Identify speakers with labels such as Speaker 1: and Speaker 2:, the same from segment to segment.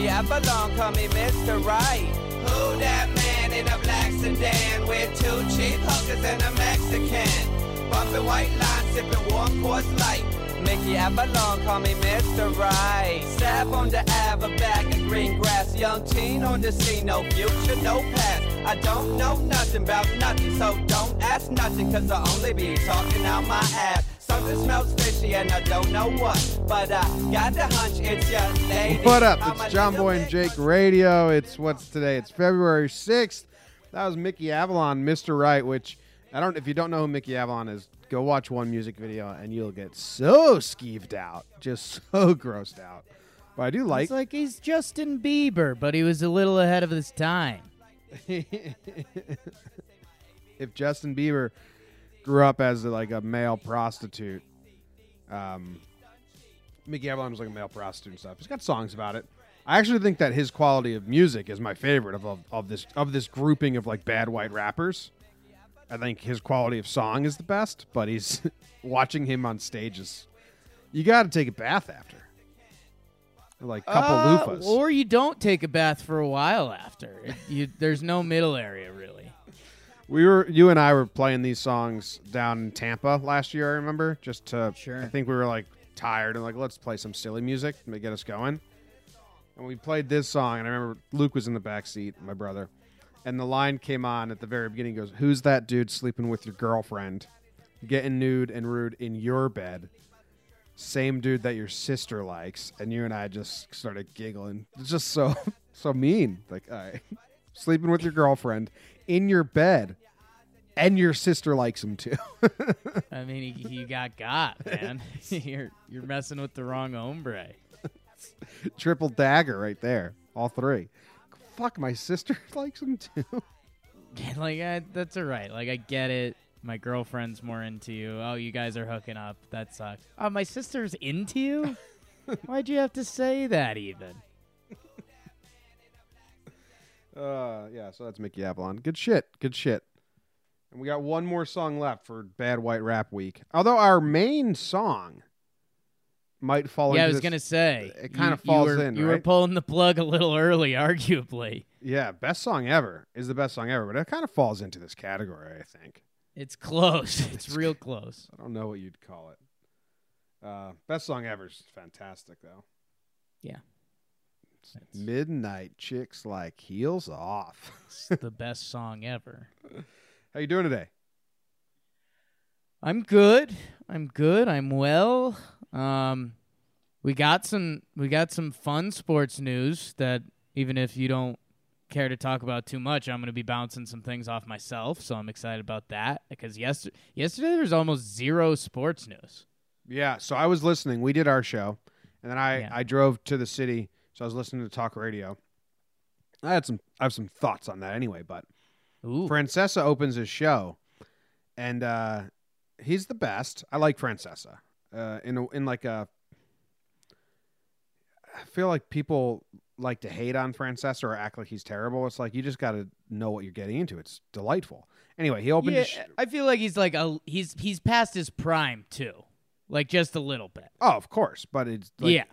Speaker 1: Mickey Avalon, call me Mr. Right. Who that man in a black sedan with two cheap hookers and a Mexican? Bumping white lines, sipping warm Coors Light. Mickey Avalon, call me Mr. Right. Stab on the Ave, a bag of green grass. Young teen on the scene, no future, no past. I don't know nothing about nothing, so don't ask nothing, cause I only be talking out my ass. Something smells fishy and I don't know what, but I got the hunch it's your lady.
Speaker 2: What up? It's John Boy and Jake Radio. It's what's today? It's February 6th. That was Mickey Avalon, Mr. Right, which I don't if you don't know who Mickey Avalon is, go watch one music video and you'll get so skeeved out. Just so grossed out. But I do like
Speaker 3: It's like he's Justin Bieber, but he was a little ahead of his time.
Speaker 2: if Justin Bieber grew up as like a male prostitute, um, Mickey Avalon was like a male prostitute and stuff. He's got songs about it. I actually think that his quality of music is my favorite of, of, of this of this grouping of like bad white rappers. I think his quality of song is the best, but he's watching him on stage is you got to take a bath after. Like couple
Speaker 3: Uh,
Speaker 2: loofahs.
Speaker 3: Or you don't take a bath for a while after. You, there's no middle area, really.
Speaker 2: We were you and I were playing these songs down in Tampa last year. I remember just to.
Speaker 3: Sure.
Speaker 2: I think we were like tired and like let's play some silly music to get us going. And we played this song, and I remember Luke was in the back seat, my brother, and the line came on at the very beginning. Goes, "Who's that dude sleeping with your girlfriend, getting nude and rude in your bed? Same dude that your sister likes." And you and I just started giggling. It's just so so mean. Like, all right, sleeping with your girlfriend in your bed, and your sister likes him too.
Speaker 3: I mean, he got got, man. you're you're messing with the wrong hombre.
Speaker 2: Triple dagger right there. All three. Fuck, my sister likes him too.
Speaker 3: like I, that's all right. Like I get it. My girlfriend's more into you. Oh, you guys are hooking up. That sucks. Oh, my sister's into you. Why'd you have to say that? Even
Speaker 2: Uh, yeah, so that's Mickey Avalon. Good shit. Good shit. And we got one more song left for Bad White Rap Week. Although our main song might fall
Speaker 3: yeah, I was
Speaker 2: this-
Speaker 3: gonna say
Speaker 2: it
Speaker 3: you- you
Speaker 2: falls
Speaker 3: were-
Speaker 2: in,
Speaker 3: You were pulling the plug a little early, arguably.
Speaker 2: Yeah, best song ever is the best song ever, but it kind of falls into this category, I think.
Speaker 3: It's close. It's real close.
Speaker 2: I don't know what you'd call it. Uh, best song ever is fantastic, though.
Speaker 3: Yeah. That's
Speaker 2: Midnight Chicks Like Heels Off.
Speaker 3: it's the best song ever.
Speaker 2: How you doing today?
Speaker 3: I'm good. I'm good. I'm well. Um, we got some we got some fun sports news that even if you don't care to talk about too much, I'm going to be bouncing some things off myself. So I'm excited about that because yesterday yesterday there was almost zero sports news.
Speaker 2: Yeah, so I was listening. We did our show, and then I,
Speaker 3: Yeah.
Speaker 2: I drove to the city, so I was listening to talk radio. I had some I have some thoughts on that anyway, but
Speaker 3: Ooh,
Speaker 2: Francesa opens his show, and uh, he's the best. I like Francesa. Uh, in a, in like a, I feel like people like to hate on Francesa or act like he's terrible. It's like you just got to know what you're getting into. It's delightful. Anyway, he opened
Speaker 3: yeah,
Speaker 2: his. Sh-
Speaker 3: I feel like he's like a he's he's past his prime too, like just a little bit.
Speaker 2: oh, of course, but it's like,
Speaker 3: yeah,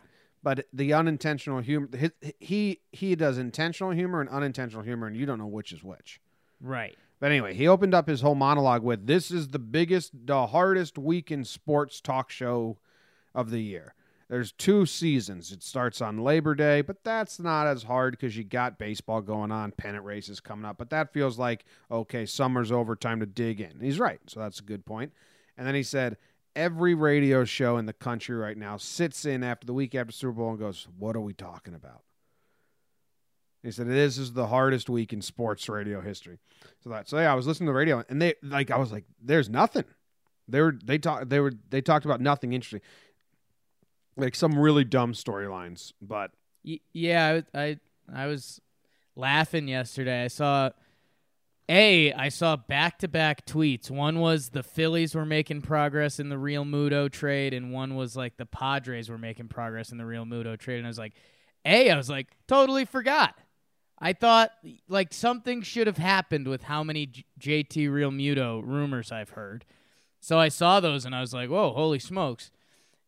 Speaker 2: but the unintentional humor his, he he does intentional humor and unintentional humor and you don't know which is which.
Speaker 3: Right.
Speaker 2: but anyway he opened up his whole monologue with this is the biggest the hardest week in sports talk show of the year. There's two seasons. It starts on labor day but that's not as hard because you got baseball going on pennant races coming up but that feels like okay summer's over time to dig in. He's right so that's a good point. And then he said every radio show in the country right now sits in after the week after Super Bowl and goes, "What are we talking about?" He said, "This is the hardest week in sports radio history." So that, so yeah, I was listening to the radio and they like, I was like, "There's nothing." They were they talked they were they talked about nothing interesting, like some really dumb storylines. But
Speaker 3: yeah, I, I I was laughing yesterday. I saw a I saw back to back tweets. One was the Phillies were making progress in the Realmuto trade, and one was like the Padres were making progress in the Realmuto trade. And I was like, a I was like totally forgot. I thought like something should have happened with how many J- JT Realmuto rumors I've heard. So I saw those and I was like, whoa, holy smokes.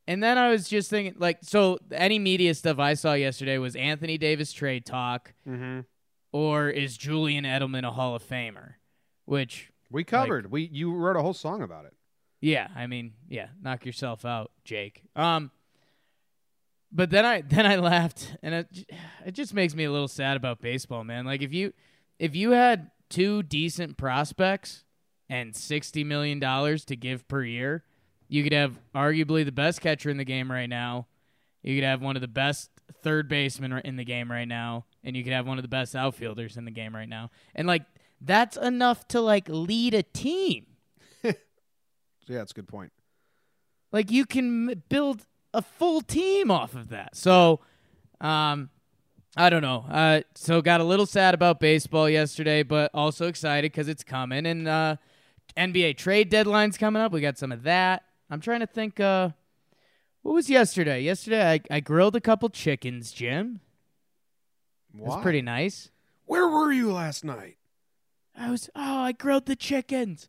Speaker 3: and then I was just thinking, like, so any media stuff I saw yesterday was Anthony Davis trade talk,
Speaker 2: Mm-hmm.
Speaker 3: Or is Julian Edelman a Hall of Famer? Which,
Speaker 2: We covered. we you wrote a whole song about it.
Speaker 3: yeah, I mean, yeah, knock yourself out, Jake. Um, but then I then I laughed, and it it just makes me a little sad about baseball, man. Like if you if you had two decent prospects and sixty million dollars to give per year, you could have arguably the best catcher in the game right now. You could have one of the best third baseman in the game right now, and you could have one of the best outfielders in the game right now. And like that's enough to like lead a team.
Speaker 2: So yeah, that's a good point.
Speaker 3: Like you can build a full team off of that. So, um, I don't know. Uh, so got a little sad about baseball yesterday, but also excited because it's coming and uh, NBA trade deadline's coming up. We got some of that. I'm trying to think. Uh, what was yesterday? Yesterday I, I grilled a couple chickens, Jim. It was
Speaker 2: Why?
Speaker 3: pretty nice.
Speaker 2: Where were you last night?
Speaker 3: I was oh I grilled the chickens.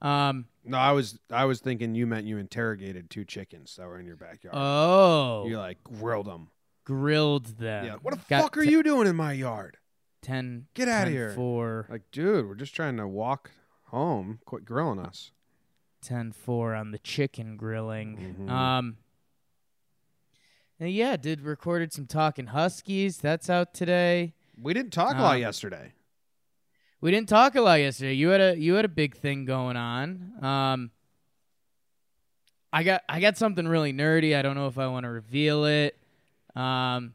Speaker 3: Um
Speaker 2: No, I was I was thinking you meant you interrogated two chickens that were in your backyard.
Speaker 3: oh
Speaker 2: you like grilled them.
Speaker 3: grilled them.
Speaker 2: yeah. What the
Speaker 3: Got
Speaker 2: fuck are
Speaker 3: te-
Speaker 2: you doing in my yard?
Speaker 3: 10
Speaker 2: Get outta
Speaker 3: 10
Speaker 2: here.
Speaker 3: Four.
Speaker 2: Like, dude, we're just trying to walk home. Quit grilling us.
Speaker 3: 10 4 on the chicken grilling.
Speaker 2: Mhm.
Speaker 3: Um and yeah, did recorded some talking huskies. That's out today.
Speaker 2: We didn't talk a lot
Speaker 3: Um,
Speaker 2: yesterday.
Speaker 3: We didn't talk a lot yesterday. You had a you had a big thing going on. Um I got I got something really nerdy. I don't know if I want to reveal it. Um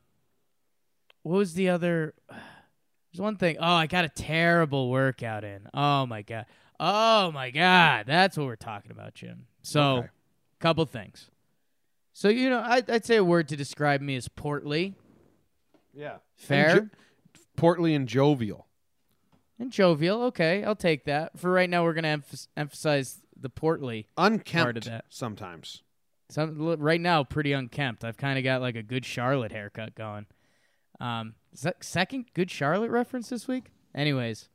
Speaker 3: what was the other There's one thing. Oh, I got a terrible workout in. Oh my god. Oh my god. That's what we're talking about, Jim. So,
Speaker 2: Okay.
Speaker 3: couple things. So, you know, I I'd say a word to describe me is portly,
Speaker 2: Yeah.
Speaker 3: fair.
Speaker 2: And jo- portly and jovial.
Speaker 3: And jovial, okay, I'll take that. For right now, we're gonna emph- emphasize the portly.
Speaker 2: Unkempt
Speaker 3: that.
Speaker 2: sometimes.
Speaker 3: Some l- right now, pretty unkempt. I've kind of got like a good Charlotte haircut going. Um, is that second good Charlotte reference this week? Anyways,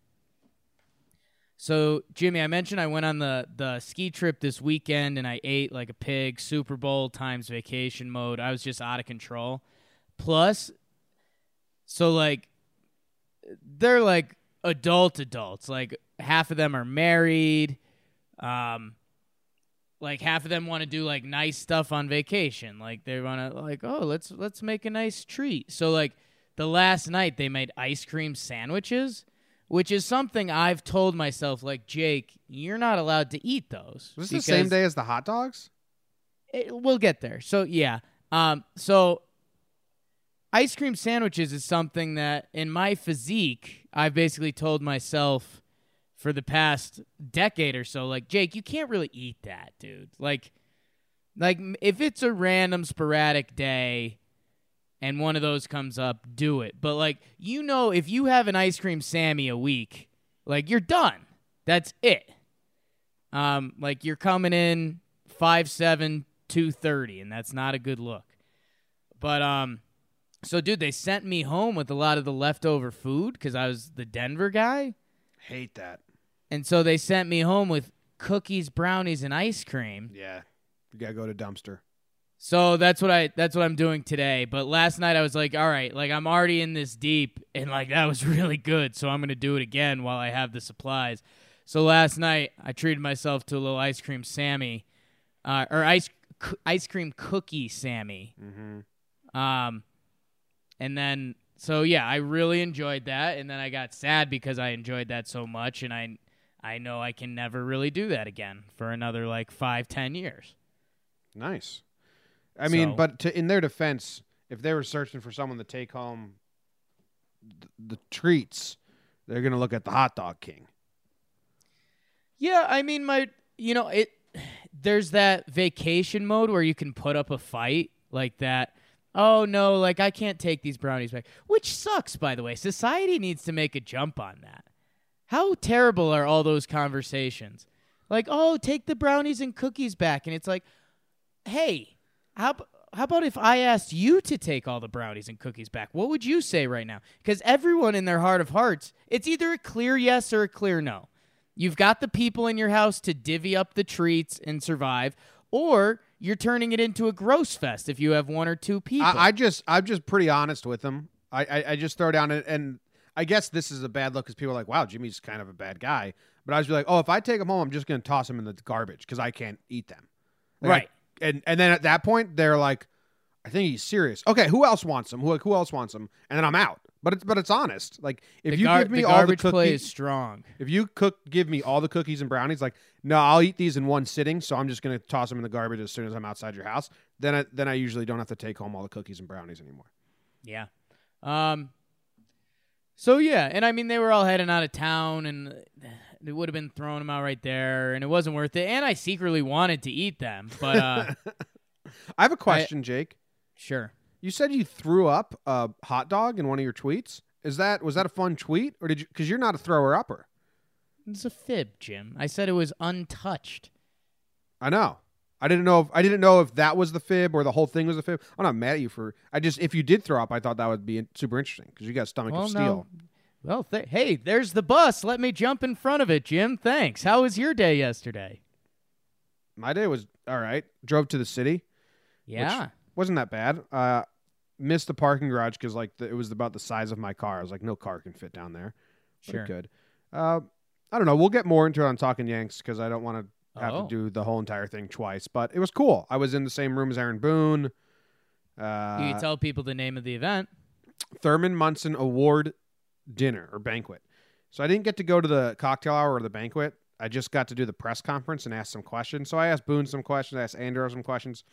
Speaker 3: so Jimmy, I mentioned I went on the the ski trip this weekend and I ate like a pig. Super Bowl times vacation mode. I was just out of control. Plus, so like they're like adult adults. Like half of them are married. Um, like half of them want to do like nice stuff on vacation. Like they want to like, oh, let's let's make a nice treat. So like the last night they made ice cream sandwiches, which is something I've told myself like, Jake, you're not allowed to eat those.
Speaker 2: Was this the same day as the hot dogs?
Speaker 3: it, we'll get there. So yeah. Um. So ice cream sandwiches is something that in my physique I've basically told myself for the past decade or so. Like Jake, you can't really eat that, dude. Like, like if it's a random sporadic day. And one of those comes up, do it. But like you know, if you have an ice cream Sammy a week, like you're done. That's it. Um, like you're coming in five seven two thirty, and that's not a good look. But um, so dude, they sent me home with a lot of the leftover food because I was the Denver guy,
Speaker 2: Hate that.
Speaker 3: and so they sent me home with cookies, brownies, and ice cream.
Speaker 2: Yeah. You gotta go to dumpster.
Speaker 3: So that's what I that's what I'm doing today. But last night I was like, all right, like I'm already in this deep, and like that was really good. So I'm gonna do it again while I have the supplies. So last night I treated myself to a little ice cream Sammy, uh, or ice c- ice cream cookie Sammy.
Speaker 2: Mm-hmm.
Speaker 3: Um, and then so yeah, I really enjoyed that, and then I got sad because I enjoyed that so much, and I I know I can never really do that again for another like five ten years.
Speaker 2: Nice. I mean,
Speaker 3: So-
Speaker 2: but to, in their defense, if they were searching for someone to take home th- the treats, they're gonna look at the hot dog king.
Speaker 3: Yeah, I mean my you know, it there's that vacation mode where you can put up a fight like that. Oh no, like I can't take these brownies back. Which sucks by the way. Society needs to make a jump on that. How terrible are all those conversations? Like, "Oh, take the brownies and cookies back." And it's like, "Hey, how how about if I asked you to take all the brownies and cookies back? What would you say right now? Because everyone in their heart of hearts, it's either a clear yes or a clear no. You've got the people in your house to divvy up the treats and survive, or you're turning it into a gross fest if you have one or two people.
Speaker 2: I, I just I'm just pretty honest with them. I I, I just throw down and, and I guess this is a bad look because people are like, wow, Jimmy's kind of a bad guy. But I was like, oh, if I take them home, I'm just gonna toss them in the garbage because I can't eat them. Like,
Speaker 3: Right.
Speaker 2: And and then at that point, they're like, I think he's serious. Okay, who else wants him? Who who else wants him? And then I'm out. But it's but it's honest. Like if
Speaker 3: the
Speaker 2: you
Speaker 3: gar-
Speaker 2: give me
Speaker 3: the
Speaker 2: all the cookies,
Speaker 3: is strong.
Speaker 2: if you cook give me all the cookies and brownies, like no, I'll eat these in one sitting. So I'm just gonna toss them in the garbage as soon as I'm outside your house. Then I, then I usually don't have to take home all the cookies and brownies anymore.
Speaker 3: Yeah. Um. So yeah, and I mean they were all heading out of town, and they would have been throwing them out right there, and it wasn't worth it. And I secretly wanted to eat them, but uh,
Speaker 2: I have a question, Jake.
Speaker 3: sure.
Speaker 2: You said you threw up a hot dog in one of your tweets. Is that was that a fun tweet or did you? Because you're not a thrower upper.
Speaker 3: It's a fib, Jim. I said it was untouched.
Speaker 2: I know. I didn't know. If, I didn't know if that was the fib or the whole thing was the fib. I'm not mad at you for. I just if you did throw up, I thought that would be super interesting because you got a stomach
Speaker 3: well,
Speaker 2: of steel.
Speaker 3: no. Well, th- hey, there's the bus. Let me jump in front of it, Jim. Thanks. How was your day yesterday?
Speaker 2: My day was all right. Drove to the city.
Speaker 3: Yeah.
Speaker 2: wasn't that bad. Uh, missed the parking garage because like the, it was about the size of my car. I was like, no car can fit down there. But
Speaker 3: Sure.
Speaker 2: it could. Uh, I don't know. We'll get more into it on Talking Yanks because I don't want to have
Speaker 3: Oh.
Speaker 2: to do the whole entire thing twice. But it was cool. I was in the same room as Aaron Boone. Uh,
Speaker 3: you tell people the name of the event.
Speaker 2: Thurman Munson Award dinner or banquet. So I didn't get to go to the cocktail hour or the banquet. I just got to do the press conference and ask some questions. So I asked Boone some questions, I asked Andrew some questions.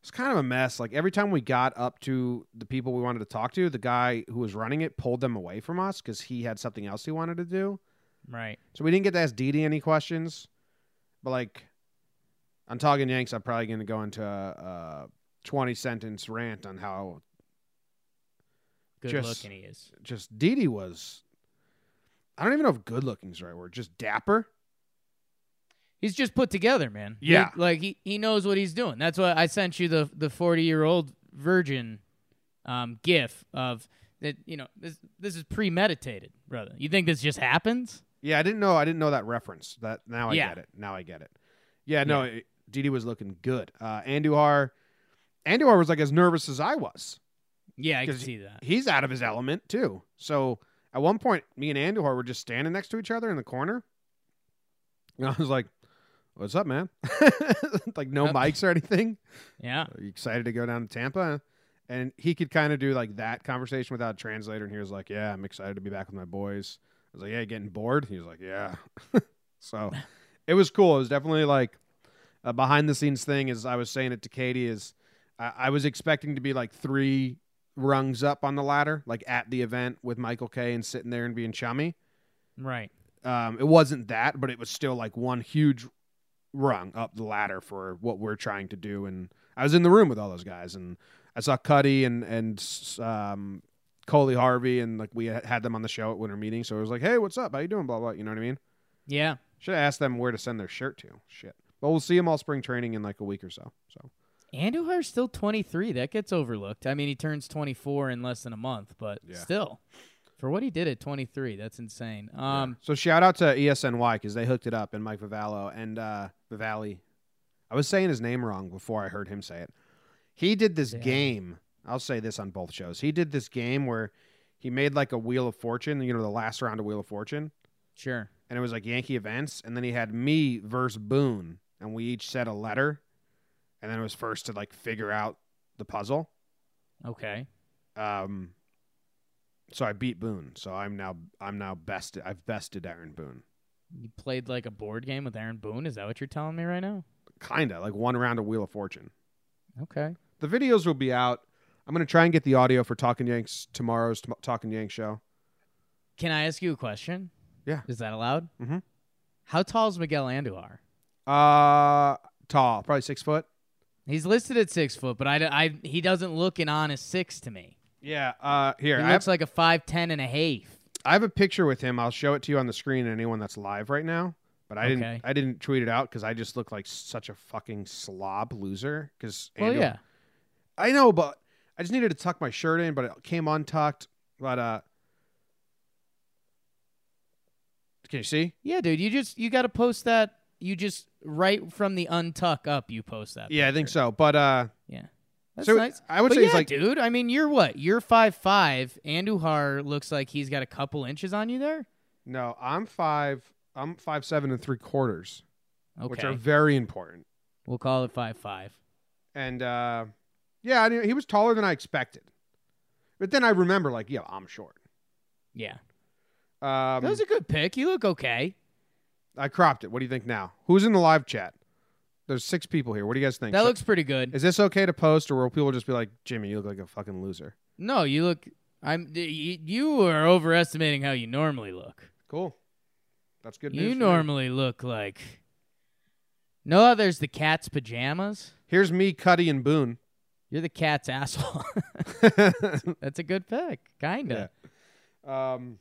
Speaker 2: It's kind of a mess. Like every time we got up to the people we wanted to talk to, the guy who was running it pulled them away from us because he had something else he wanted to do.
Speaker 3: Right.
Speaker 2: So we didn't get to ask Didi any questions. But like on Talking Yanks, I'm probably going to go into a, a 20 sentence rant on how
Speaker 3: Good
Speaker 2: Just-
Speaker 3: looking he is.
Speaker 2: just Dee was. I don't even know if good looking is the right word. Just dapper.
Speaker 3: He's just put together, man. He-
Speaker 2: Yeah.
Speaker 3: like he, he knows what he's doing. That's why I sent you the the forty year old virgin um gif of that you know, this this is premeditated, brother. You think this just happens?
Speaker 2: Yeah, I didn't know. I didn't know that reference. That now I
Speaker 3: Yeah.
Speaker 2: get it. Now I get it. Yeah, no, Didi was looking good. Uh, Andujar, Andujar was like as nervous as I was.
Speaker 3: Yeah, I can see that.
Speaker 2: He's out of his element too. So at one point, me and Andujar were just standing next to each other in the corner, and I was like, "What's up, man?" like no mics or anything.
Speaker 3: Yeah.
Speaker 2: Are you excited to go down to Tampa? And he could kind of do like that conversation without a translator. And he was like, Yeah, I'm excited to be back with my boys. I was like, Yeah, getting bored? He was like, Yeah. so it was cool. It was definitely like a behind the scenes thing. As I was saying it to Katie, is I, I was expecting to be like three rungs up on the ladder, like at the event with Michael Kay and sitting there and being chummy.
Speaker 3: Right.
Speaker 2: Um, it wasn't that, but it was still like one huge rung up the ladder for what we're trying to do. And I was in the room with all those guys, and I saw Kuty and and um, Coley Harvey, and like we had them on the show at winter meeting. So it was like, hey, what's up? How you doing? Blah blah. You know what I mean?
Speaker 3: Yeah.
Speaker 2: Should have asked them where to send their shirt to. Shit. But we'll see them all spring training in like a week or so. So
Speaker 3: Andujar's still 23. That gets overlooked. I mean, he turns 24 in less than a month, but
Speaker 2: Yeah.
Speaker 3: still, for what he did at 23, that's insane. Um,
Speaker 2: so shout out to ESNY because they hooked it up and Mike Vivallo and uh, Vivali. I was saying his name wrong before I heard him say it. He did this
Speaker 3: Yeah.
Speaker 2: game. I'll say this on both shows. He did this game where he made like a Wheel of Fortune. You know, the last round of Wheel of Fortune,
Speaker 3: sure.
Speaker 2: and it was like Yankee events. And then he had me versus Boone, and we each said a letter, and then it was first to like figure out the puzzle.
Speaker 3: Okay.
Speaker 2: Um, so I beat Boone. So I'm now I'm now bested. I've bested Aaron Boone.
Speaker 3: You played like a board game with Aaron Boone. Is that what you're telling me right now?
Speaker 2: Kinda like one round of Wheel of Fortune.
Speaker 3: Okay.
Speaker 2: The videos will be out. I'm gonna try and get the audio for Talking Yanks tomorrow's t- Talking Yanks show.
Speaker 3: Can I ask you a question?
Speaker 2: Yeah.
Speaker 3: Is that allowed?
Speaker 2: Mm-hmm.
Speaker 3: How tall is Miguel Andujar?
Speaker 2: Uh, tall, probably six foot.
Speaker 3: He's listed at six foot, but I, I he doesn't look an honest six to me.
Speaker 2: Yeah. Uh, here
Speaker 3: He
Speaker 2: I have,
Speaker 3: looks like a five ten and a half.
Speaker 2: I have a picture with him. I'll show it to you on the screen. Anyone that's live right now. But I
Speaker 3: Okay.
Speaker 2: didn't. I didn't tweet it out because I just look like such a fucking slob loser. Because
Speaker 3: Well, yeah.
Speaker 2: I know, but I just needed to tuck my shirt in, but it came untucked. But uh, can you see?
Speaker 3: Yeah, dude. You just you got to post that you just right from the untuck up you post that.
Speaker 2: Yeah, I think so. But uh,
Speaker 3: Yeah. That's
Speaker 2: so
Speaker 3: nice.
Speaker 2: I would
Speaker 3: But
Speaker 2: say
Speaker 3: yeah,
Speaker 2: it's like
Speaker 3: dude. I mean, you're what? You're five five. Andujar looks like he's got a couple inches on you there.
Speaker 2: no, I'm five. I'm five seven and three quarters,
Speaker 3: Okay,
Speaker 2: which are very important.
Speaker 3: we'll call it five five.
Speaker 2: And uh, yeah, I mean, he was taller than I expected. But then I remember, like, yeah, I'm short.
Speaker 3: Yeah,
Speaker 2: Um,
Speaker 3: that was a good pick. You look okay.
Speaker 2: I cropped it. What do you think now? Who's in the live chat? There's six people here. What do you guys think?
Speaker 3: That
Speaker 2: So-
Speaker 3: looks pretty good.
Speaker 2: Is this okay to post, or will people just be like, Jimmy, you look like a fucking loser?
Speaker 3: No, you look. I'm. You, you are overestimating how you normally look.
Speaker 2: Cool. That's good news.
Speaker 3: You
Speaker 2: for me.
Speaker 3: normally look like. No, how there's the cat's pajamas.
Speaker 2: Here's me, Kuty, and Boone.
Speaker 3: You're the cat's asshole. That's a good pick, kinda.
Speaker 2: um,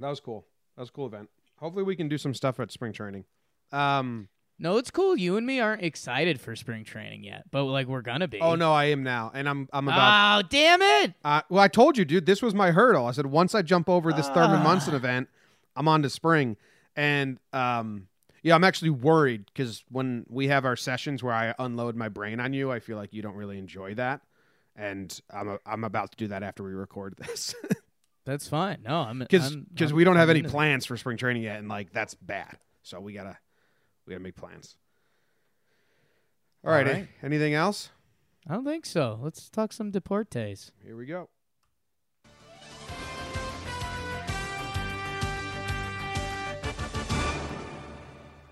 Speaker 2: that was cool. That was a cool event. Hopefully, we can do some stuff at spring training. Um,
Speaker 3: No, it's cool. You and me aren't excited for spring training yet, but like we're gonna be.
Speaker 2: oh no, I am now, and I'm I'm about.
Speaker 3: Oh damn it!
Speaker 2: Uh, well, I told you, dude. This was my hurdle. I said once I jump over this Thurman
Speaker 3: Ah.
Speaker 2: Munson event, I'm on to spring, and um, yeah, I'm actually worried because when we have our sessions where I unload my brain on you, I feel like you don't really enjoy that, and I'm a, I'm about to do that after we record this
Speaker 3: That's fine. No, I'm
Speaker 2: because because we don't have
Speaker 3: I'm
Speaker 2: any plans for spring training yet, and like that's bad. So we gotta we gotta make plans. All
Speaker 3: All
Speaker 2: right.
Speaker 3: right.
Speaker 2: Anything else?
Speaker 3: I don't think so. Let's talk some deportes.
Speaker 2: Here we go.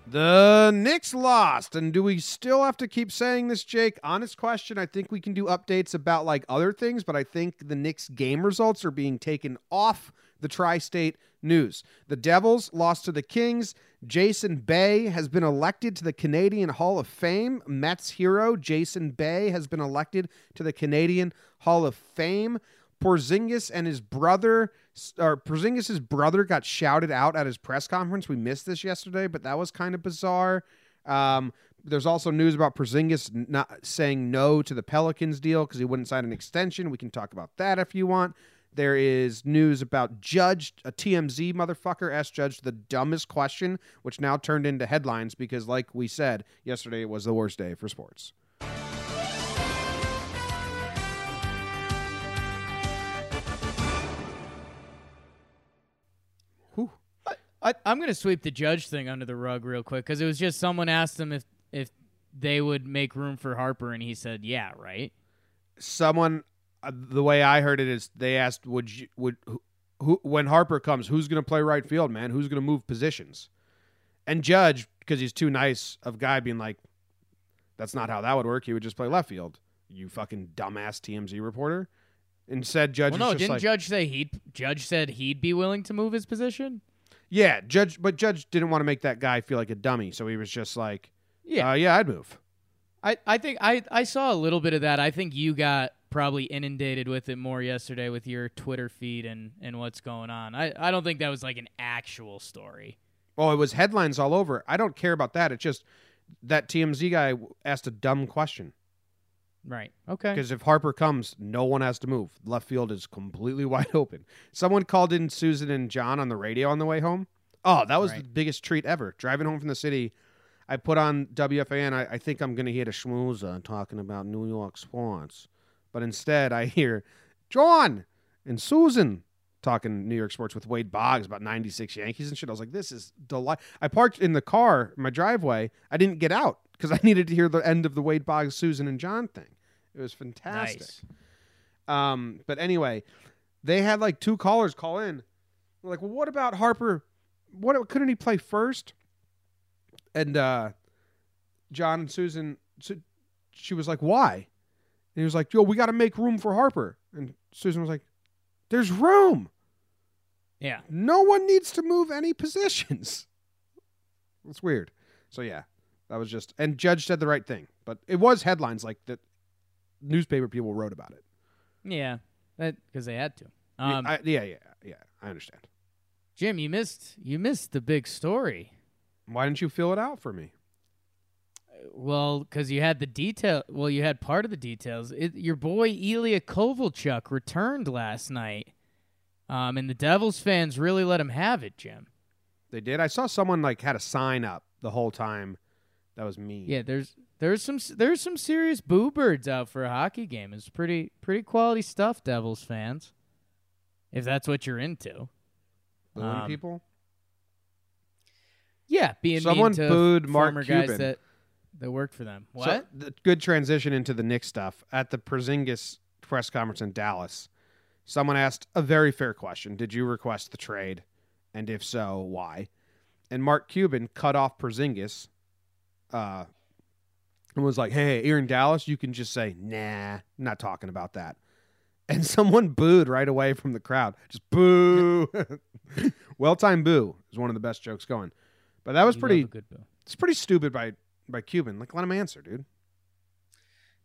Speaker 2: The Knicks lost. And do we still have to keep saying this, Jake? Honest question. I think we can do updates about like other things, but I think the Knicks game results are being taken off the tri state news. The Devils lost to the Kings. Jason Bay has been elected to the Canadian Hall of Fame. Mets hero Jason Bay has been elected to the Canadian Hall of Fame. Porzingis and his brother, or Porzingis' brother, got shouted out at his press conference. We missed this yesterday, but that was kind of bizarre. Um, there's also news about Porzingis not saying no to the Pelicans deal because he wouldn't sign an extension. We can talk about that if you want. There is news about Judge, a TMZ motherfucker, asked Judge the dumbest question, which now turned into headlines because, like we said yesterday, it was the worst day for sports.
Speaker 3: I, I'm gonna sweep the judge thing under the rug real quick because it was just someone asked him if if they would make room for Harper, and he said, "Yeah, right."
Speaker 2: someone uh, the way I heard it is they asked would you would who, who when Harper comes who's going to play right field man who's going to move positions and Judge because he's too nice of guy being like that's not how that would work he would just play left field you fucking dumbass TMZ reporter instead Judge
Speaker 3: Well, no, didn't
Speaker 2: like
Speaker 3: Judge say he'd Judge said he'd be willing to move his position?
Speaker 2: Yeah Judge but Judge didn't want to make that guy feel like a dummy so he was just like
Speaker 3: Yeah,
Speaker 2: uh, yeah I'd move
Speaker 3: I, I think I, I saw a little bit of that. I think you got probably inundated with it more yesterday with your Twitter feed and, and what's going on. I, I don't think that was like an actual story.
Speaker 2: oh it was headlines all over I don't care about that it's just that TMZ guy asked a dumb question
Speaker 3: Right. Okay.
Speaker 2: Because if Harper comes, no one has to move. Left field is completely wide open. Someone called in Susan and John on the radio on the way home. Oh, that was the biggest treat ever. Driving home from the city, I put on WFAN. I, I think I'm going to hear a schmoozer talking about New York sports. But instead, I hear John and Susan talking New York sports with Wade Boggs about 96 Yankees and shit. I was like, this is delight. I parked in the car, my driveway. I didn't get out because I needed to hear the end of the Wade Boggs, Susan, and John thing. It was fantastic.
Speaker 3: nice.
Speaker 2: Um, but anyway, they had like two callers call in. They're like, well, what about Harper? What couldn't he play first? And uh, John and Susan, Su- she was like, why? And he was like, yo, we got to make room for Harper. And Susan was like, there's room.
Speaker 3: Yeah.
Speaker 2: No one needs to move any positions. It's weird. So yeah, that was just and Judge said the right thing, but it was headlines like that. Newspaper people wrote about it.
Speaker 3: Yeah. That because they had to.
Speaker 2: Yeah,
Speaker 3: Um,
Speaker 2: I, yeah, yeah, yeah. I understand.
Speaker 3: Jim, you missed you missed the big story.
Speaker 2: Why didn't you fill it out for me?
Speaker 3: Well, because you had the detail. Well, you had part of the details. It, your boy Ilya Kovalchuk returned last night, um, and the Devils fans really let him have it, Jim.
Speaker 2: They did. I saw someone like had a sign up the whole time. That was me.
Speaker 3: Yeah, there's there's some there's some serious boo birds out for a hockey game. It's pretty pretty quality stuff, Devils fans. If that's what you're into.
Speaker 2: Booing
Speaker 3: Um,
Speaker 2: people.
Speaker 3: Yeah, being
Speaker 2: Someone booed Mark
Speaker 3: former guys
Speaker 2: Cuban.
Speaker 3: that that work for them. What?
Speaker 2: So, the good transition into the Knicks stuff. At the Porzingis press conference in Dallas, someone asked a very fair question: Did you request the trade, and if so, why? And Mark Cuban cut off Porzingis, uh, and was like, "Hey, you're in Dallas. You can just say, nah, I'm not talking about that." And someone booed right away from the crowd. Just boo. well timed boo is one of the best jokes going. But that was
Speaker 3: Love
Speaker 2: pretty.
Speaker 3: good boo.
Speaker 2: It's pretty stupid by by Cuban. Like, let him answer, dude.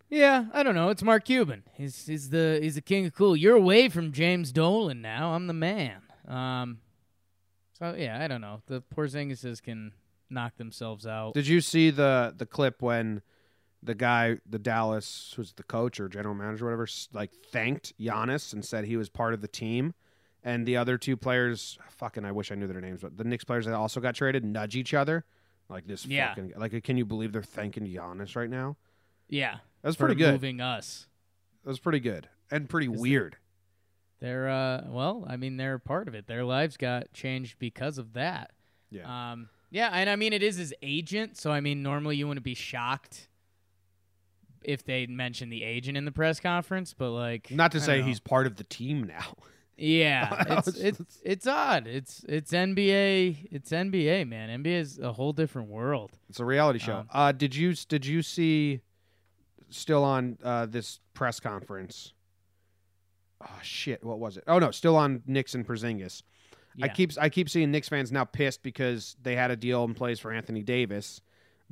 Speaker 3: Yeah, I don't know. It's Mark Cuban. He's he's the he's the king of cool. You're away from James Dolan now. I'm the man. Um, so yeah, I don't know. The Porzingises can knock themselves out.
Speaker 2: Did you see the the clip when the guy, the Dallas, who's the coach or general manager, or whatever, like thanked Janis and said he was part of the team, and the other two players, fucking, I wish I knew their names, but the Knicks players that also got traded nudge each other, like this.
Speaker 3: Yeah.
Speaker 2: fucking, like can you believe they're thanking Janis right now?
Speaker 3: yeah,
Speaker 2: That was pretty good.
Speaker 3: moving us.
Speaker 2: That was pretty good and pretty weird.
Speaker 3: They're uh, well, I mean, they're part of it. Their lives got changed because of that.
Speaker 2: Yeah.
Speaker 3: Um, yeah, and I mean, it is his agent, so I mean, normally you wouldn't be shocked if they mention the agent in the press conference, but like,
Speaker 2: Not to say
Speaker 3: know.
Speaker 2: he's part of the team now.
Speaker 3: Yeah, it's
Speaker 2: It's-
Speaker 3: it's odd. It's it's NBA. It's NBA, man. NBA is a whole different world.
Speaker 2: It's a reality show.
Speaker 3: Um,
Speaker 2: uh, did you did you see still on uh, this press conference? Oh shit! What was it? Oh no, still on Knicks and Porzingis. I keep I keep seeing Knicks fans now pissed because they had a deal in place for Anthony Davis,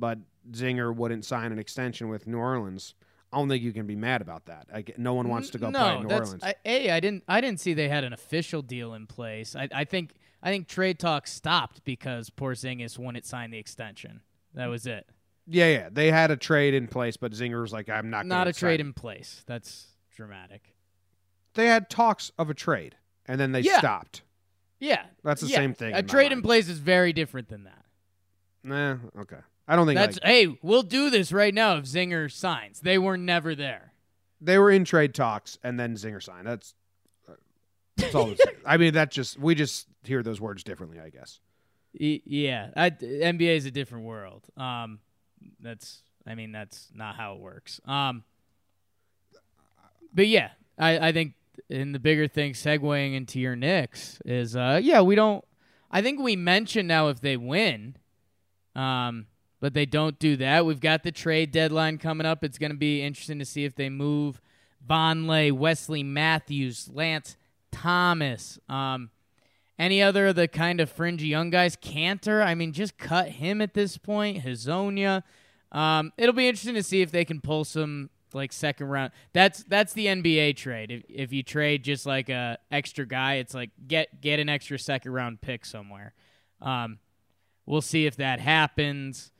Speaker 2: but Zinger wouldn't sign an extension with New Orleans. I don't think you can be mad about that. I no one wants to go
Speaker 3: no,
Speaker 2: play in New
Speaker 3: that's,
Speaker 2: Orleans.
Speaker 3: I, a, I didn't. I didn't see they had an official deal in place. I, I think. I think trade talk stopped because Porzingis wouldn't sign the extension. That was it.
Speaker 2: yeah, yeah, they had a trade in place, but Zinger was like, "I'm not
Speaker 3: Not a trade
Speaker 2: sign."
Speaker 3: in place. That's dramatic.
Speaker 2: They had talks of a trade, and then they
Speaker 3: Yeah.
Speaker 2: stopped.
Speaker 3: Yeah,
Speaker 2: That's the
Speaker 3: yeah.
Speaker 2: same thing.
Speaker 3: A trade in place is very different than that.
Speaker 2: Nah, okay. I don't think
Speaker 3: That's
Speaker 2: like,
Speaker 3: hey, we'll do this right now if Zinger signs. They were never there.
Speaker 2: they were in trade talks and then Zinger signed. That's that's all. I mean, that just we just hear those words differently, I guess.
Speaker 3: Yeah, I, NBA is a different world. Um, that's I mean that's not how it works. Um, but yeah, I I think in the bigger thing, segueing into your Knicks is uh yeah we don't. I think we mentioned now if they win, um, but they don't do that. We've got the trade deadline coming up. It's going to be interesting to see if they move Vonleh, Wesley Matthews, Lance Thomas. Um, any other of the kind of fringy young guys? Kanter, I mean, just cut him at this point. Hezonja. Um, it'll be interesting to see if they can pull some like second round. That's that's the NBA trade. If if you trade just like a extra guy, it's like get get an extra second round pick somewhere. Um, we'll see if that happens.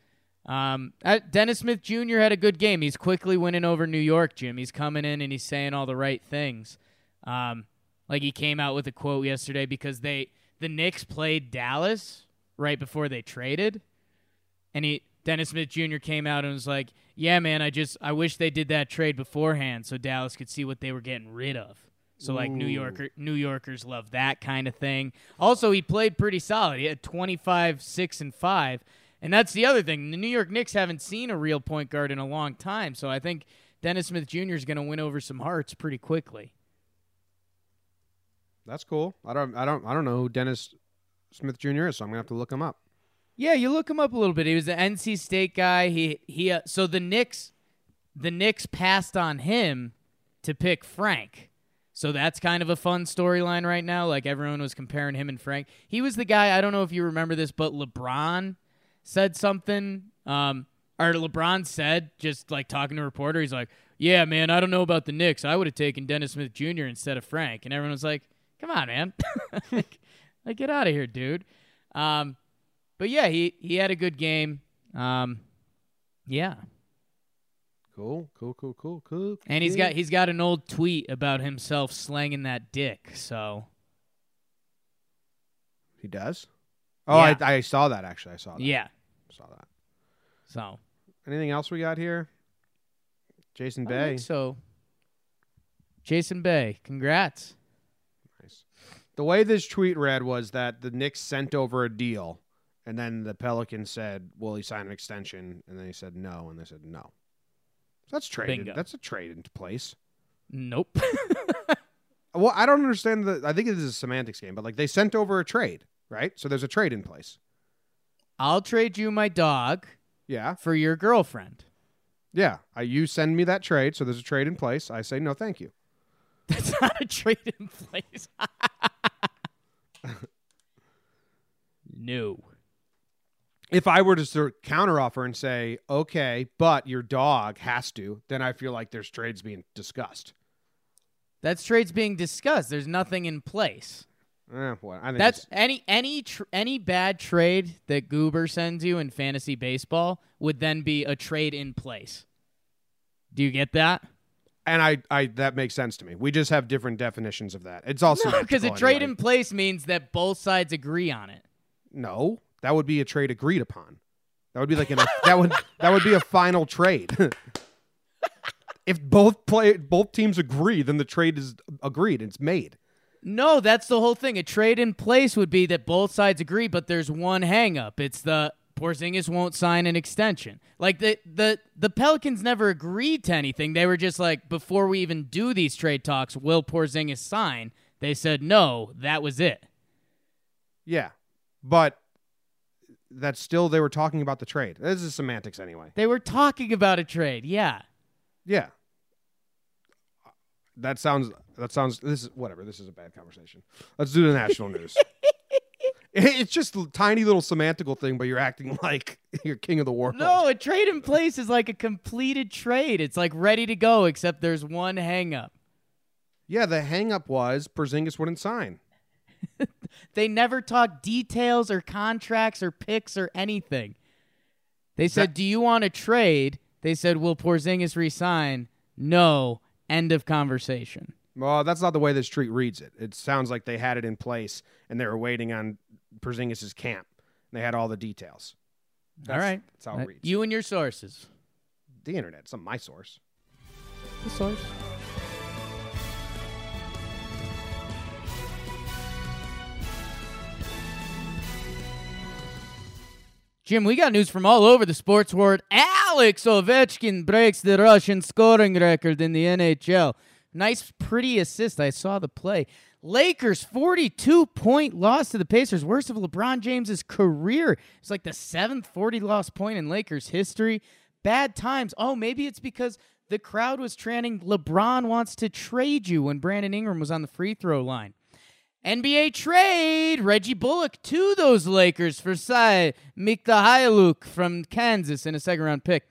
Speaker 3: Um, uh, Dennis Smith Jr. had a good game. He's quickly winning over New York, Jim. He's coming in and he's saying all the right things. Um, like he came out with a quote yesterday because they the Knicks played Dallas right before they traded, and he Dennis Smith Jr. came out and was like, "Yeah, man, I just I wish they did that trade beforehand so Dallas could see what they were getting rid of." So like New
Speaker 2: Ooh.
Speaker 3: Yorker New Yorkers love that kind of thing. Also, he played pretty solid. He had 25, 6 and 5. And that's the other thing. The New York Knicks haven't seen a real point guard in a long time. So I think Dennis Smith Jr. is going to win over some hearts pretty quickly.
Speaker 2: That's cool. I don't I don't I don't know who Dennis Smith Jr. is, so I'm gonna have to look him up.
Speaker 3: Yeah, you look him up a little bit. He was an NC State guy. He he. Uh, so the Knicks, the Knicks passed on him to pick Frank. So that's kind of a fun storyline right now. Like everyone was comparing him and Frank. He was the guy. I don't know if you remember this, but LeBron said something. Um, or LeBron said just like talking to a reporter. He's like, "Yeah, man, I don't know about the Knicks. I would have taken Dennis Smith Jr. instead of Frank." And everyone was like, "Come on, man, like, like get out of here, dude." Um, but yeah, he he had a good game. Um, yeah,
Speaker 2: Cool, cool, cool, cool, cool.
Speaker 3: and he's got he's got an old tweet about himself slanging that dick. So
Speaker 2: he does. Oh,
Speaker 3: Yeah.
Speaker 2: I, I saw that actually. I saw that.
Speaker 3: yeah,
Speaker 2: Saw that.
Speaker 3: So
Speaker 2: Anything else we got here? Jason
Speaker 3: I
Speaker 2: Bay.
Speaker 3: think so Jason Bay, congrats.
Speaker 2: Nice. The way this tweet read was that the Knicks sent over a deal, and then the Pelicans said, "Will he sign an extension?" And then he said no, and they said no. So that's traded.
Speaker 3: Bingo.
Speaker 2: That's a trade into place.
Speaker 3: Nope.
Speaker 2: Well, I don't understand the. I think it is a semantics game, but like they sent over a trade, right? So there's a trade in place.
Speaker 3: I'll trade you my dog
Speaker 2: Yeah,
Speaker 3: for your girlfriend.
Speaker 2: yeah. I, you send me that trade, so there's a trade in place. I say no, thank you.
Speaker 3: That's not a trade in place. no.
Speaker 2: If I were to sort of counteroffer and say, okay, but your dog has to, then I feel like there's trades being discussed.
Speaker 3: That's trades being discussed. There's nothing in place.
Speaker 2: Eh, well, I think
Speaker 3: That's any any tr- any bad trade that Goober sends you in fantasy baseball would then be a trade in place. Do you get that?
Speaker 2: and I, I that makes sense to me. We just have different definitions of that. It's also
Speaker 3: No, because a trade in place means that both sides agree on it.
Speaker 2: no, that would be a trade agreed upon. That would be like an that would that would be a final trade. if both play both teams agree, then the trade is agreed. It's made.
Speaker 3: No, that's the whole thing. A trade in place would be that both sides agree, but there's one hang up. It's the Porzingis won't sign an extension. Like the the the Pelicans never agreed to anything. They were just like, before we even do these trade talks, will Porzingis sign? They said no. That was it.
Speaker 2: Yeah, but that's still they were talking about the trade. This is semantics anyway.
Speaker 3: They were talking about a trade. Yeah.
Speaker 2: Yeah. That sounds that sounds this is whatever. This is a bad conversation. Let's do the national news. It's just a tiny little semantical thing, but you're acting like you're king of the world.
Speaker 3: No, a trade in place is like a completed trade. It's like ready to go, except there's one hang up.
Speaker 2: Yeah, the hang up was Porzingis wouldn't sign.
Speaker 3: They never talk details or contracts or picks or anything. They said,
Speaker 2: That-
Speaker 3: "Do you want to trade?" They said, "Will Porzingis resign?" No. End of conversation.
Speaker 2: Well, that's not the way this tweet reads it. It sounds like they had it in place and they were waiting on Porzingis' camp. They had all the details.
Speaker 3: All
Speaker 2: That's-
Speaker 3: right.
Speaker 2: That's how it
Speaker 3: Uh,
Speaker 2: reads.
Speaker 3: You and your sources.
Speaker 2: the internet. It's not my source.
Speaker 3: The source. Jim, we got news from all over the sports world. Alex Ovechkin breaks the Russian scoring record in the NHL. Nice, pretty assist. I saw the play. Lakers 42 point loss to the Pacers, worst of LeBron James's career. It's like the seventh 40 loss point in Lakers history. Bad times. Oh, maybe it's because the crowd was chanting LeBron wants to trade you when Brandon Ingram was on the free throw line. NBA trade Reggie Bullock to those Lakers for Svi Mykhailiuk from Kansas in a second round pick.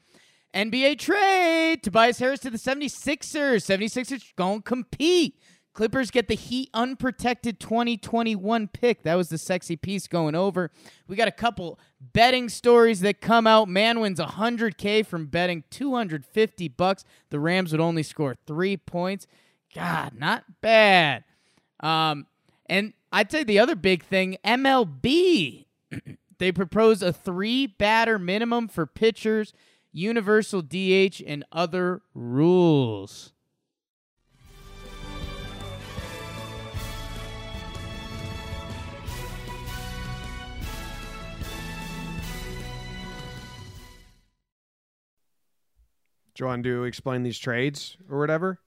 Speaker 3: NBA trade Tobias Harris to the 76ers. 76ers going to compete. Clippers get the Heat unprotected 2021 pick. That was the sexy piece going over. We got a couple betting stories that come out. Man wins 100k from betting 250 bucks. The Rams would only score 3 points. God, not bad. Um and I'd say the other big thing, MLB. they propose a three batter minimum for pitchers, universal DH, and other rules.
Speaker 2: Do you want to explain these trades or whatever?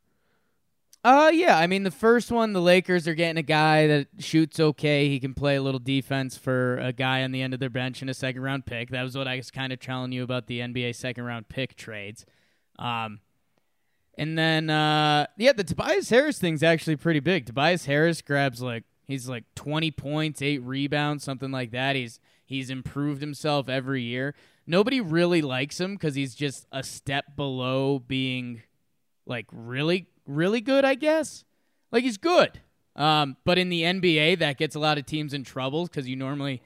Speaker 3: Uh yeah, I mean the first one, the Lakers are getting a guy that shoots okay. He can play a little defense for a guy on the end of their bench in a second round pick. That was what I was kind of telling you about the NBA second round pick trades. Um and then uh yeah, the Tobias Harris thing's actually pretty big. Tobias Harris grabs like he's like 20 points, 8 rebounds, something like that. He's he's improved himself every year. Nobody really likes him cuz he's just a step below being like really really good, I guess. Like he's good. Um, but in the NBA, that gets a lot of teams in trouble because you normally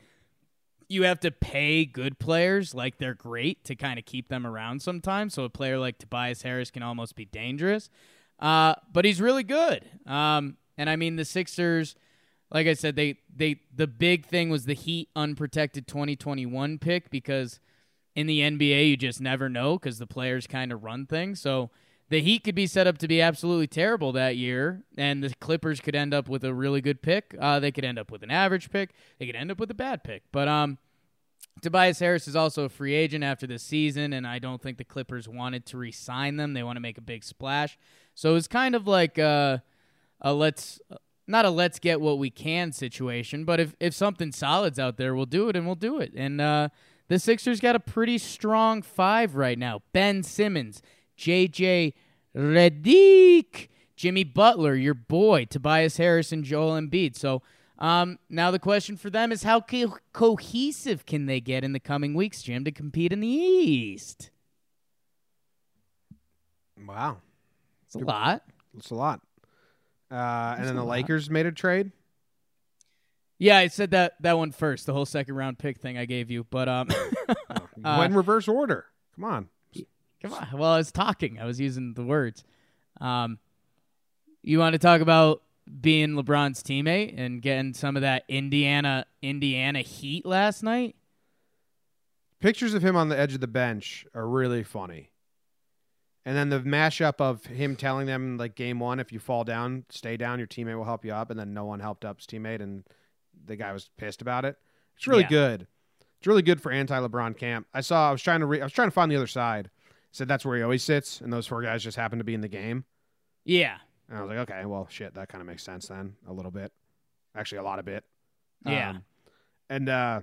Speaker 3: you have to pay good players like they're great to kind of keep them around sometimes. So a player like Tobias Harris can almost be dangerous. Uh, but he's really good. Um, and I mean the Sixers, like I said, they they the big thing was the Heat unprotected 2021 pick because in the NBA, you just never know because the players kind of run things. So the Heat could be set up to be absolutely terrible that year, and the Clippers could end up with a really good pick. Uh, they could end up with an average pick. They could end up with a bad pick. But um, Tobias Harris is also a free agent after this season, and I don't think the Clippers wanted to re-sign them. They want to make a big splash, so it's kind of like a, a let's not a let's get what we can situation. But if if something solid's out there, we'll do it, and we'll do it. And uh, the Sixers got a pretty strong five right now: Ben Simmons, J.J. Redick, Jimmy Butler, your boy, Tobias Harris, and Joel Embiid. So um, now the question for them is how co- cohesive can they get in the coming weeks, Jim, to compete in the East?
Speaker 2: Wow,
Speaker 3: It's a lot.
Speaker 2: it's a lot. Uh, and then the
Speaker 3: lot.
Speaker 2: Lakers made a trade.
Speaker 3: Yeah, I said that that one first, the whole second round pick thing I gave you. But um, Uh,
Speaker 2: in reverse order. Come on.
Speaker 3: Come on. Well, I was talking. I was using the words. Um, you want to talk about being LeBron's teammate and getting some of that Indiana Indiana heat last night?
Speaker 2: Pictures of him on the edge of the bench are really funny. And then the mashup of him telling them like game one, if you fall down, stay down, your teammate will help you up, and then no one helped up his teammate, and the guy was pissed about it. It's really
Speaker 3: Yeah.
Speaker 2: good. It's really good for anti LeBron camp. I saw. I was trying to. Re- I was trying to find the other side. Said that's where he always sits, and those four guys just happen to be in the game.
Speaker 3: Yeah.
Speaker 2: And I was like, okay, well, shit, that kind of makes sense then, a little bit, actually, a lot of bit.
Speaker 3: Yeah.
Speaker 2: Um, and uh,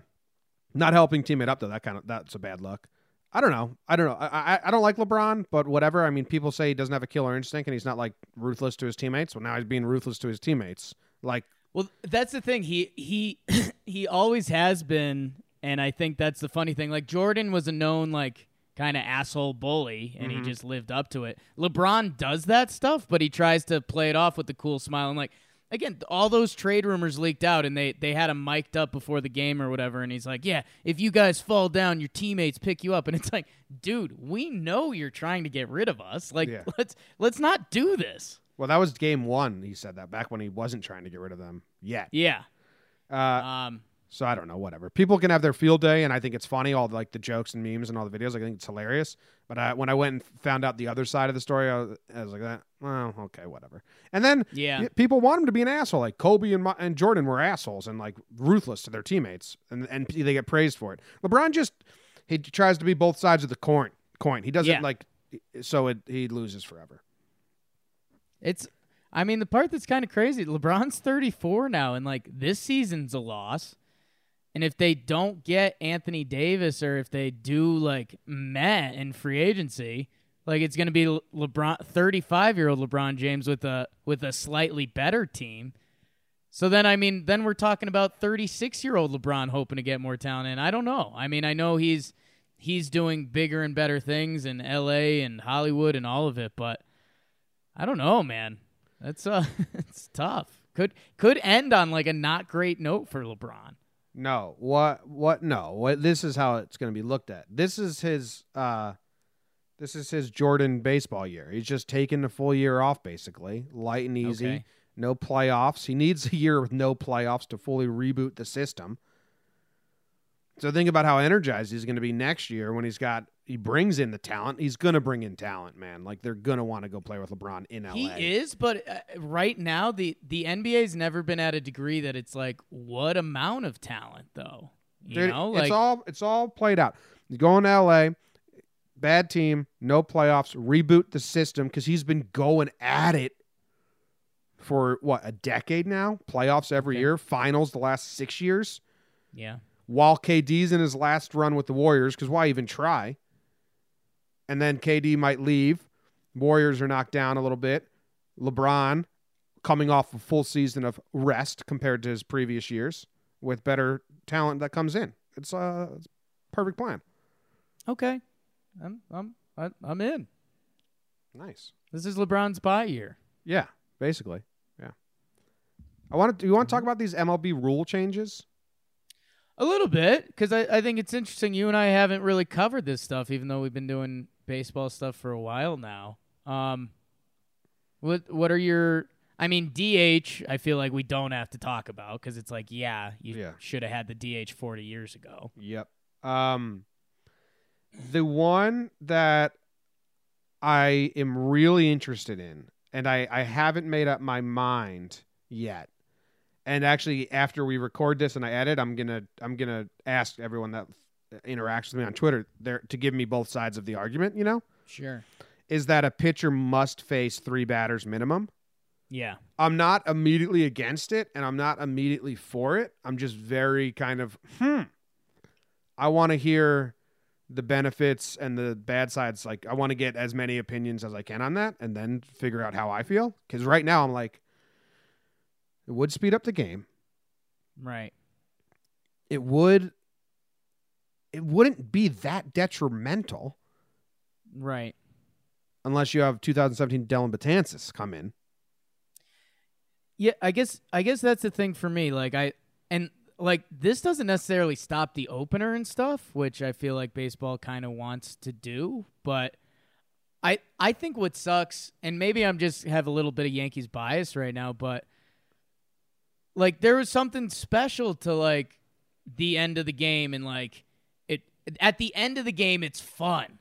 Speaker 2: not helping teammate up though, that kind of that's a bad look. I don't know. I don't know. I, I I don't like LeBron, but whatever. I mean, people say he doesn't have a killer instinct and he's not like ruthless to his teammates. Well, now he's being ruthless to his teammates. Like,
Speaker 3: Well, that's the thing. He he he always has been, and I think that's the funny thing. Like Jordan was a known like kind of asshole bully, and
Speaker 2: Mhm.
Speaker 3: he just lived up to it. LeBron does that stuff, but he tries to play it off with the cool smile. And like again, all those trade rumors leaked out, and they they had him mic'd up before the game or whatever, and he's like, "Yeah, if you guys fall down, your teammates pick you up." And it's like, dude, we know you're trying to get rid of us. Like,
Speaker 2: Yeah.
Speaker 3: let's let's not do this.
Speaker 2: well, that was game one. He said that back when he wasn't trying to get rid of them yet.
Speaker 3: Yeah.
Speaker 2: Uh,
Speaker 3: Um.
Speaker 2: So I don't know, whatever. People can have their field day, and I think it's funny, all like the jokes and memes and all the videos. I think it's hilarious. But I, when I went and found out the other side of the story, I was, I was like, that. Well, okay, whatever. And then
Speaker 3: Yeah.
Speaker 2: people want him to be an asshole. Like Kobe and, Ma- and Jordan were assholes and like ruthless to their teammates, and and they get praised for it. LeBron just he tries to be both sides of the coin. Coin. He doesn't
Speaker 3: Yeah.
Speaker 2: like, so it, he loses forever.
Speaker 3: It's I mean the part that's kind of crazy, LeBron's 34 now and like this season's a loss. And if they don't get Anthony Davis or if they do like Matt in free agency, like it's going to be LeBron 35-year-old LeBron James with a with a slightly better team. So then I mean then we're talking about 36-year-old LeBron hoping to get more talent and I don't know. I mean I know he's he's doing bigger and better things in LA and Hollywood and all of it, but I don't know, man. That's uh, it's tough. Could could end on like a not great note for LeBron.
Speaker 2: No, what what no. What this is how it's going to be looked at. This is his uh this is his Jordan baseball year. He's just taking the full year off basically, light and easy.
Speaker 3: Okay.
Speaker 2: No playoffs. He needs a year with no playoffs to fully reboot the system. So think about how energized he's going to be next year when he's got he brings in the talent. He's going to bring in talent, man. Like they're going to want to go play with LeBron in LA.
Speaker 3: He is, but uh, right now the the NBA's never been at a degree that it's like what amount of talent though. You
Speaker 2: Dude,
Speaker 3: know,
Speaker 2: it's all it's all played out. You go in LA, bad team, no playoffs, reboot the system because he's been going at it for what a decade now. Playoffs every
Speaker 3: Okay.
Speaker 2: year, finals the last six years.
Speaker 3: yeah.
Speaker 2: While KD's in his last run with the Warriors, because why even try? And then KD might leave. Warriors are knocked down a little bit. LeBron coming off a full season of rest compared to his previous years with better talent that comes in. It's a it's perfect plan.
Speaker 3: Okay. I'm I'm I'm in.
Speaker 2: Nice.
Speaker 3: This is LeBron's bye year.
Speaker 2: Yeah, basically. Yeah. I want to. Do you want to talk about these MLB rule changes?
Speaker 3: A little bit, because I, I think it's interesting. You and I haven't really covered this stuff, even though we've been doing baseball stuff for a while now. Um, what what are your? I mean, DH. I feel like we don't have to talk about because it's like, yeah, you
Speaker 2: Yeah.
Speaker 3: should have had the DH forty years ago.
Speaker 2: Yep. Um, The one that I am really interested in, and I, I haven't made up my mind yet. And actually, after we record this and I edit, I'm gonna I'm gonna ask everyone that interacts with me on Twitter there to give me both sides of the argument. You know,
Speaker 3: Sure.
Speaker 2: is that a pitcher must face three batters minimum?
Speaker 3: Yeah.
Speaker 2: I'm not immediately against it and I'm not immediately for it. I'm just very kind of, hmm. I want to hear the benefits and the bad sides. Like, I want to get as many opinions as I can on that and then figure out how I feel. Because right now, I'm like, it would speed up the game.
Speaker 3: Right.
Speaker 2: It would, it wouldn't be that detrimental
Speaker 3: Right.
Speaker 2: unless you have 2017 Dellin Betances come in.
Speaker 3: Yeah, I guess I guess that's the thing for me. Like I and like this doesn't necessarily stop the opener and stuff, which I feel like baseball kind of wants to do, but I I think what sucks and maybe I'm just have a little bit of Yankees bias right now, but like there was something special to like the end of the game and like it at the end of the game it's fun.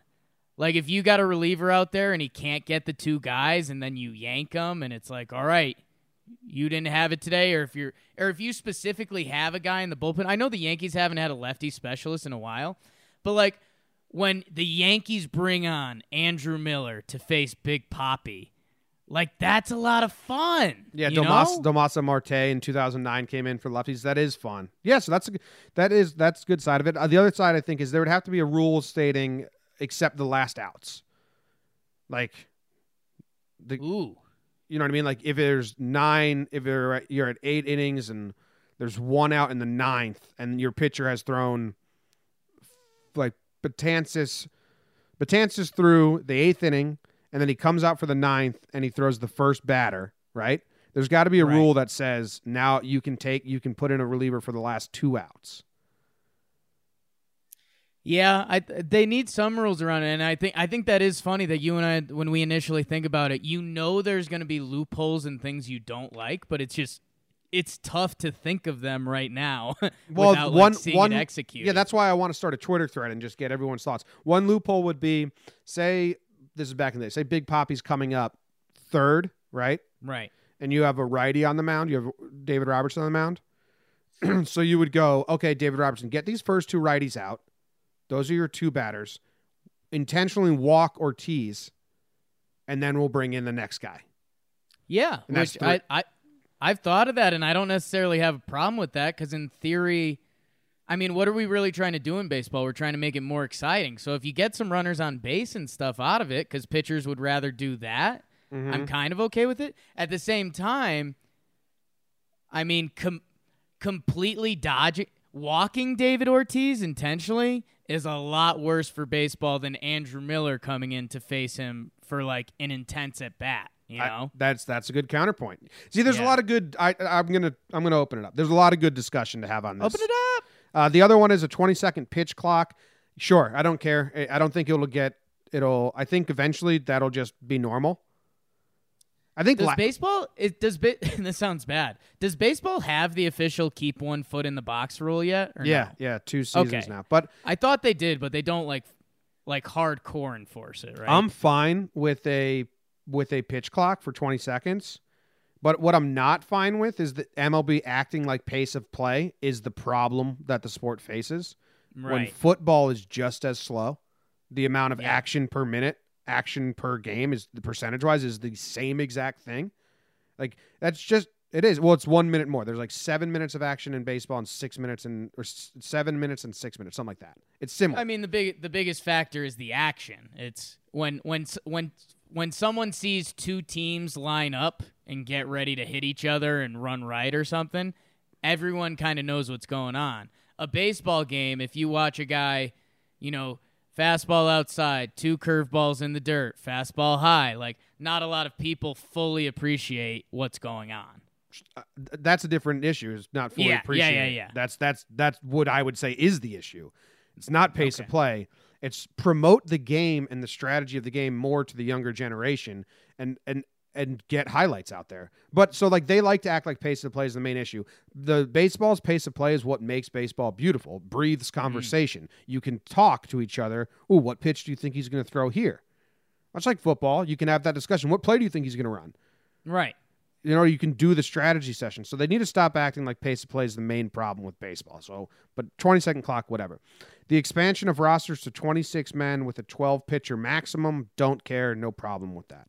Speaker 3: Like if you got a reliever out there and he can't get the two guys and then you yank him and it's like, "All right, you didn't have it today or if you're or if you specifically have a guy in the bullpen. I know the Yankees haven't had a lefty specialist in a while, but like when the Yankees bring on Andrew Miller to face Big Poppy, like that's a lot of fun.
Speaker 2: Yeah, Domas? Damaso Marte in 2009 came in for lefties. That is fun. Yeah, so that's a, that is that's good side of it. Uh, the other side I think is there would have to be a rule stating except the last outs. Like the
Speaker 3: Ooh.
Speaker 2: you know what I mean? Like if there's nine, if you're at, you're at eight innings and there's one out in the ninth, and your pitcher has thrown like Betances, Betances through the eighth inning, and then he comes out for the ninth and he throws the first batter. Right? There's got to be a
Speaker 3: Right.
Speaker 2: rule that says now you can take you can put in a reliever for the last two outs.
Speaker 3: Yeah, I they need some rules around it, and I think I think that is funny that you and I, when we initially think about it, you know there's going to be loopholes and things you don't like, but it's just it's tough to think of them right now
Speaker 2: Well,
Speaker 3: without like,
Speaker 2: one
Speaker 3: seeing
Speaker 2: one
Speaker 3: it executed.
Speaker 2: Yeah, that's why I want to start a Twitter thread and just get everyone's thoughts. One loophole would be say this is back in the day. Say Big Poppy's coming up third, right?
Speaker 3: right.
Speaker 2: and you have a righty on the mound, you have David Robertson on the mound. so you would go, okay, David Robertson, get these first two righties out. Those are your two batters. Intentionally walk Ortiz, and then we'll bring in the next guy.
Speaker 3: Yeah,
Speaker 2: And
Speaker 3: which I, I I've thought of that, and I don't necessarily have a problem with that because in theory, I mean, what are we really trying to do in baseball? We're trying to make it more exciting. So if you get some runners on base and stuff out of it, because pitchers would rather do that,
Speaker 2: Mm-hmm.
Speaker 3: I'm kind of okay with it. At the same time, I mean, com- completely dodging walking David Ortiz intentionally is a lot worse for baseball than Andrew Miller coming in to face him for like an intense at bat. You
Speaker 2: I-
Speaker 3: know.
Speaker 2: that's that's a good counterpoint. See, there's a lot of good. I, I'm gonna I'm gonna open it up. There's a lot of good discussion to have on this.
Speaker 3: Open it up.
Speaker 2: Uh, the other one is a 20 second pitch clock. Sure, I don't care. I- don't think it'll get. It'll. I think eventually that'll just be normal. I think
Speaker 3: Does
Speaker 2: la-
Speaker 3: baseball? It does. Ba- this sounds bad. Does baseball have the official keep one foot in the box rule yet? or
Speaker 2: yeah,
Speaker 3: no?
Speaker 2: yeah, two seasons
Speaker 3: Okay.
Speaker 2: now. But
Speaker 3: I thought they did, but they don't like like hardcore enforce it, right?
Speaker 2: I'm fine with a with a pitch clock for 20 seconds. But what I'm not fine with is that MLB acting like pace of play is the problem that the sport faces. When football is just as slow, the amount of
Speaker 3: Yeah.
Speaker 2: action per minute, action per game is the percentage wise is the same exact thing. Like that's just it is. Well, it's one minute more. There's like seven minutes of action in baseball and six minutes and or s- seven minutes and six minutes, something like that. It's similar.
Speaker 3: I mean, the big the biggest factor is the action. It's when when when when someone sees two teams line up and get ready to hit each other and run right or something, everyone kind of knows what's going on. A baseball game, if you watch a guy, you know, fastball outside, two curveballs in the dirt, fastball high, like not a lot of people fully appreciate what's going on.
Speaker 2: Uh, th- that's a different issue. It's not fully
Speaker 3: Yeah, yeah,
Speaker 2: appreciated.
Speaker 3: yeah, yeah.
Speaker 2: That's that's that's what I would say is the issue. It's not pace of play. It's promote the game and the strategy of the game more to the younger generation. And and and get highlights out there. But so like they like to act like pace of play is the main issue. The baseball's pace of play is what makes baseball beautiful. Breathes hmm. conversation. You can talk to each other. Ooh, what pitch do you think he's going to throw here? Much like football, you can have that discussion. What play do you think he's going to run?
Speaker 3: Right.
Speaker 2: You know, you can do the strategy session. So they need to stop acting like pace of play is the main problem with baseball. So, but 20 second clock, whatever. The expansion of rosters to 26 men with a 12 pitcher maximum, don't care, no problem with that.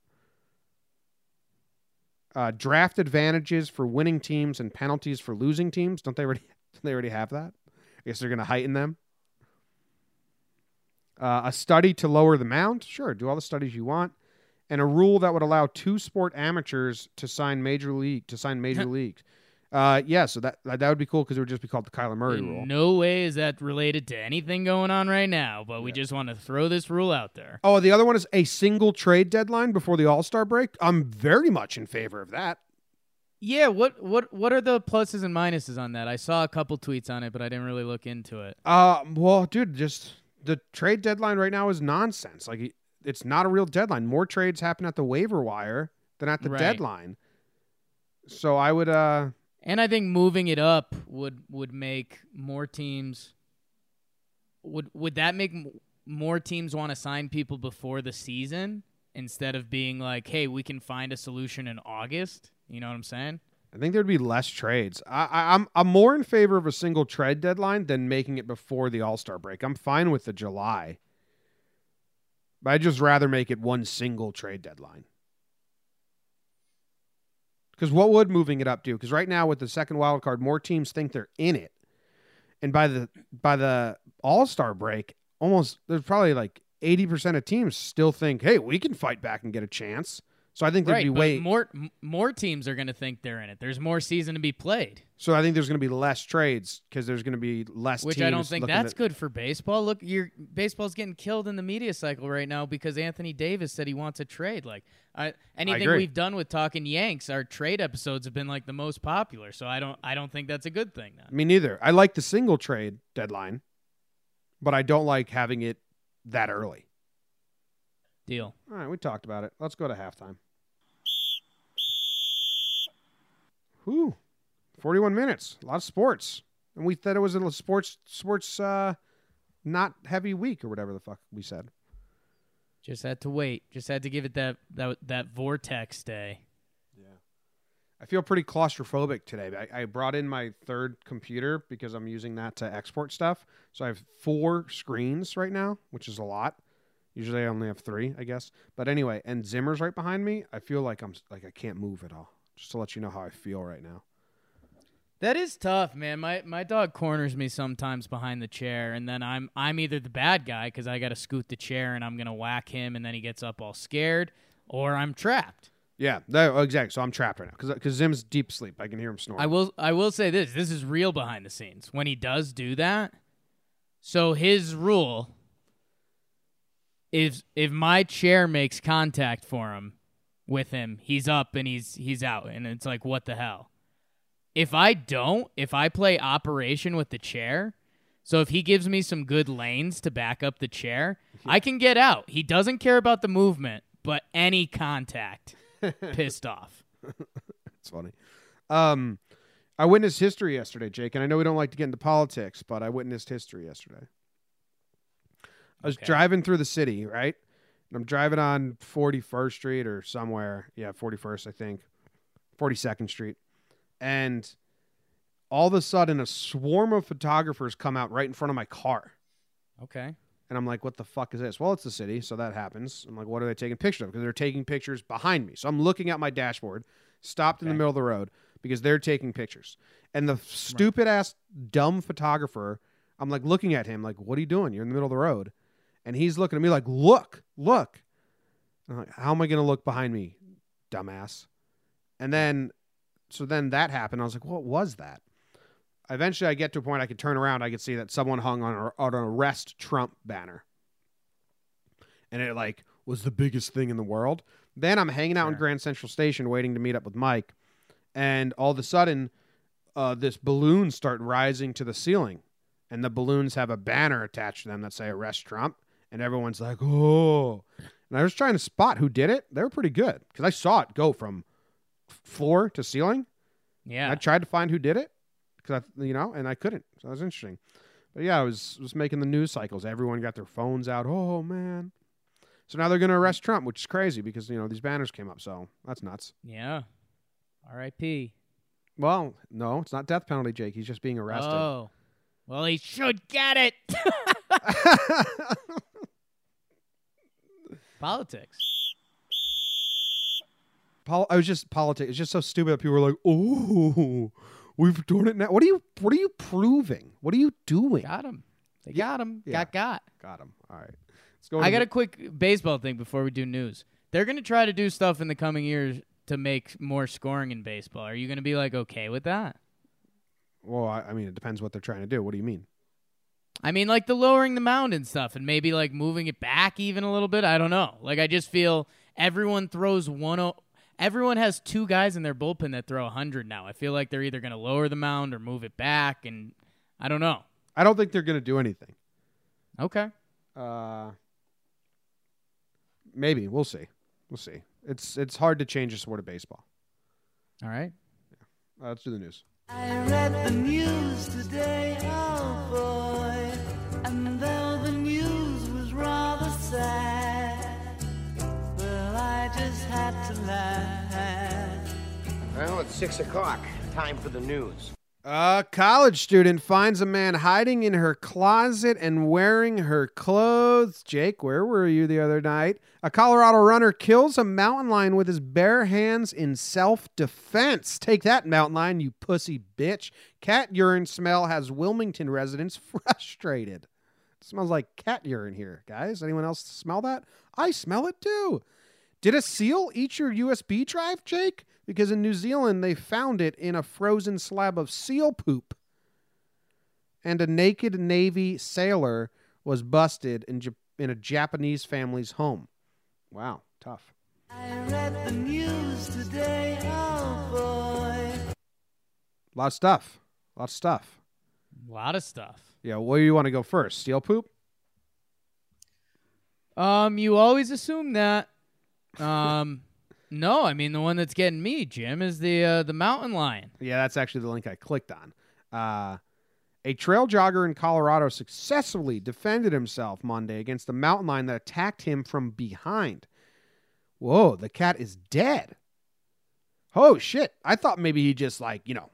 Speaker 2: Uh, draft advantages for winning teams and penalties for losing teams. Don't they already? Don't they already have that? I guess they're going to heighten them. Uh, a study to lower the mound. Sure, do all the studies you want. And a rule that would allow two sport amateurs to sign major league to sign major leagues. Uh, yeah, so that that would be cool because it would just be called the Kyler Murray
Speaker 3: In
Speaker 2: rule.
Speaker 3: no way is that related to anything going on right now, but we just want to throw this rule out there.
Speaker 2: Oh, the other one is a single trade deadline before the All Star break. I'm very much in favor of that.
Speaker 3: Yeah, what what what are the pluses and minuses on that? I saw a couple tweets on it, but I didn't really look into it.
Speaker 2: Uh, well, dude, just the trade deadline right now is nonsense. Like, it's not a real deadline. More trades happen at the waiver wire than at the
Speaker 3: Right.
Speaker 2: deadline. So I would, uh,
Speaker 3: And I think moving it up would would make more teams would would that make more teams want to sign people before the season instead of being like, "Hey, we can find a solution in August." You know what I'm saying?
Speaker 2: I think there'd be less trades. I, I, I'm I'm more in favor of a single trade deadline than making it before the All Star break. I'm fine with the July, but I'd just rather make it one single trade deadline. Because what would moving it up do? Because right now with the second wild card, more teams think they're in it, and by the by the All Star break, almost there's probably like eighty percent of teams still think, hey, we can fight back and get a chance. So I think there'd
Speaker 3: right,
Speaker 2: be way
Speaker 3: more more teams are going to think they're in it. There's more season to be played,
Speaker 2: So I think there's going to be less trades because there's going to be less.
Speaker 3: which I don't think that's
Speaker 2: at-
Speaker 3: good for baseball. Look, your baseball's getting killed in the media cycle right now because Anthony Davis said he wants a trade. Like, I, anything
Speaker 2: agree.
Speaker 3: we've done with talking Yanks, our trade episodes have been like the most popular. So I don't I don't think that's a good thing.
Speaker 2: Me neither. I like the single trade deadline, but I don't like having it that early.
Speaker 3: Deal.
Speaker 2: All right, we talked about it. Let's go to halftime. Whew, forty-one minutes. A lot of sports, and we thought it was a sports sports uh, not heavy week or whatever the fuck we said.
Speaker 3: Just had to wait. Just had to give it that that that vortex day. Yeah.
Speaker 2: I feel pretty claustrophobic today. I, I brought in my third computer because I'm using that to export stuff. So I have four screens right now, which is a lot. Usually I only have three, I guess. But anyway, and Zimmer's right behind me. I feel like I'm like I can't move at all. Just to let you know how I feel right now.
Speaker 3: That is tough, man. My my dog corners me sometimes behind the chair, and then I'm I'm either the bad guy because I got to scoot the chair and I'm gonna whack him, and then he gets up all scared, or I'm trapped.
Speaker 2: Yeah, that, exactly. So I'm trapped right now because uh, Zim's deep sleep. I can hear him snoring.
Speaker 3: I will I will say this: this is real behind the scenes when he does do that. So his rule is if my chair makes contact for him with him, he's up and he's he's out, and it's like what the hell. If I don't, if I play operation with the chair, so if he gives me some good lanes to back up the chair, I can get out. He doesn't care about the movement, but any contact, pissed off.
Speaker 2: It's funny. Um, I witnessed history yesterday, Jake, and I know we don't like to get into politics, but I witnessed history yesterday. I was
Speaker 3: Okay.
Speaker 2: driving through the city, right? I'm driving on 41st Street or somewhere. Yeah, 41st, I think. 42nd Street. And all of a sudden, a swarm of photographers come out right in front of my car.
Speaker 3: Okay.
Speaker 2: And I'm like, what the fuck is this? Well, it's the city, so that happens. I'm like, what are they taking pictures of? Because they're taking pictures behind me. So I'm looking at my dashboard, stopped in the middle of the road because they're taking pictures. And the stupid ass dumb photographer, I'm like looking at him, like, what are you doing? You're in the middle of the road. And he's looking at me like, look, look. I'm like, how am I going to look behind me, dumbass? And then, so then that happened. I was like, what was that? Eventually, I get to a point I could turn around. I could see that someone hung on, a, on an arrest Trump banner, and it like was the biggest thing in the world. Then I'm hanging out in Grand Central Station waiting to meet up with Mike, and all of a sudden, uh, this balloons start rising to the ceiling, and the balloons have a banner attached to them that say "Arrest Trump," and everyone's like, "Oh!" And I was trying to spot who did it. They were pretty good because I saw it go from floor to ceiling.
Speaker 3: Yeah.
Speaker 2: I tried to find who did it because I, you know, and I couldn't. So that was interesting. But yeah, I was was making the news cycles. Everyone got their phones out. Oh man. So now they're going to arrest Trump, which is crazy because you know these banners came up. So that's nuts.
Speaker 3: yeah. R.I.P.
Speaker 2: Well, no, it's not death penalty, Jake. He's just being arrested.
Speaker 3: Oh. Well, he should get it. Politics.
Speaker 2: Pol- I was just politics. It's just so stupid that people were like, "Oh, we've done it now." What are you? What are you proving? What are you doing?
Speaker 3: Got him. They got him.
Speaker 2: Yeah.
Speaker 3: Got got.
Speaker 2: Got him. All right. Let's go.
Speaker 3: I got
Speaker 2: the-
Speaker 3: a quick baseball thing before we do news. They're going to try to do stuff in the coming years to make more scoring in baseball. Are you going to be like okay with that?
Speaker 2: Well, I, I mean, it depends what they're trying to do. What do you mean?
Speaker 3: I mean, like the lowering the mound and stuff, and maybe like moving it back even a little bit. I don't know. Like I just feel everyone throws one. O- everyone has two guys in their bullpen that throw hundred now. I feel like they're either going to lower the mound or move it back, and I don't know.
Speaker 2: I don't think they're going to do anything.
Speaker 3: Okay.
Speaker 2: Uh, maybe we'll see. We'll see. It's it's hard to change the sport of baseball.
Speaker 3: All right.
Speaker 2: Uh, let's do the news.
Speaker 4: I read the news today, oh boy, and though the news was rather sad, well, I just had to laugh.
Speaker 5: Well, it's six o'clock. Time for the news.
Speaker 2: A college student finds a man hiding in her closet and wearing her clothes. Jake, where were you the other night? A Colorado runner kills a mountain lion with his bare hands in self defense. Take that, mountain lion, you pussy bitch. Cat urine smell has Wilmington residents frustrated. It smells like cat urine here, guys. Anyone else smell that? I smell it too. Did a seal eat your USB drive, Jake? Because in New Zealand, they found it in a frozen slab of seal poop. And a naked Navy sailor was busted in, Jap- in a Japanese family's home. Wow, tough.
Speaker 4: I read the news today, oh boy.
Speaker 2: A lot of stuff. A lot of stuff.
Speaker 3: A lot of stuff.
Speaker 2: Yeah, where do you want to go first? Steel poop?
Speaker 3: Um, you always assume that. Um, no, I mean the one that's getting me, Jim, is the uh, the mountain lion.
Speaker 2: Yeah, that's actually the link I clicked on. Uh, a trail jogger in Colorado successfully defended himself Monday against a mountain lion that attacked him from behind. Whoa, the cat is dead. Oh shit! I thought maybe he just like you know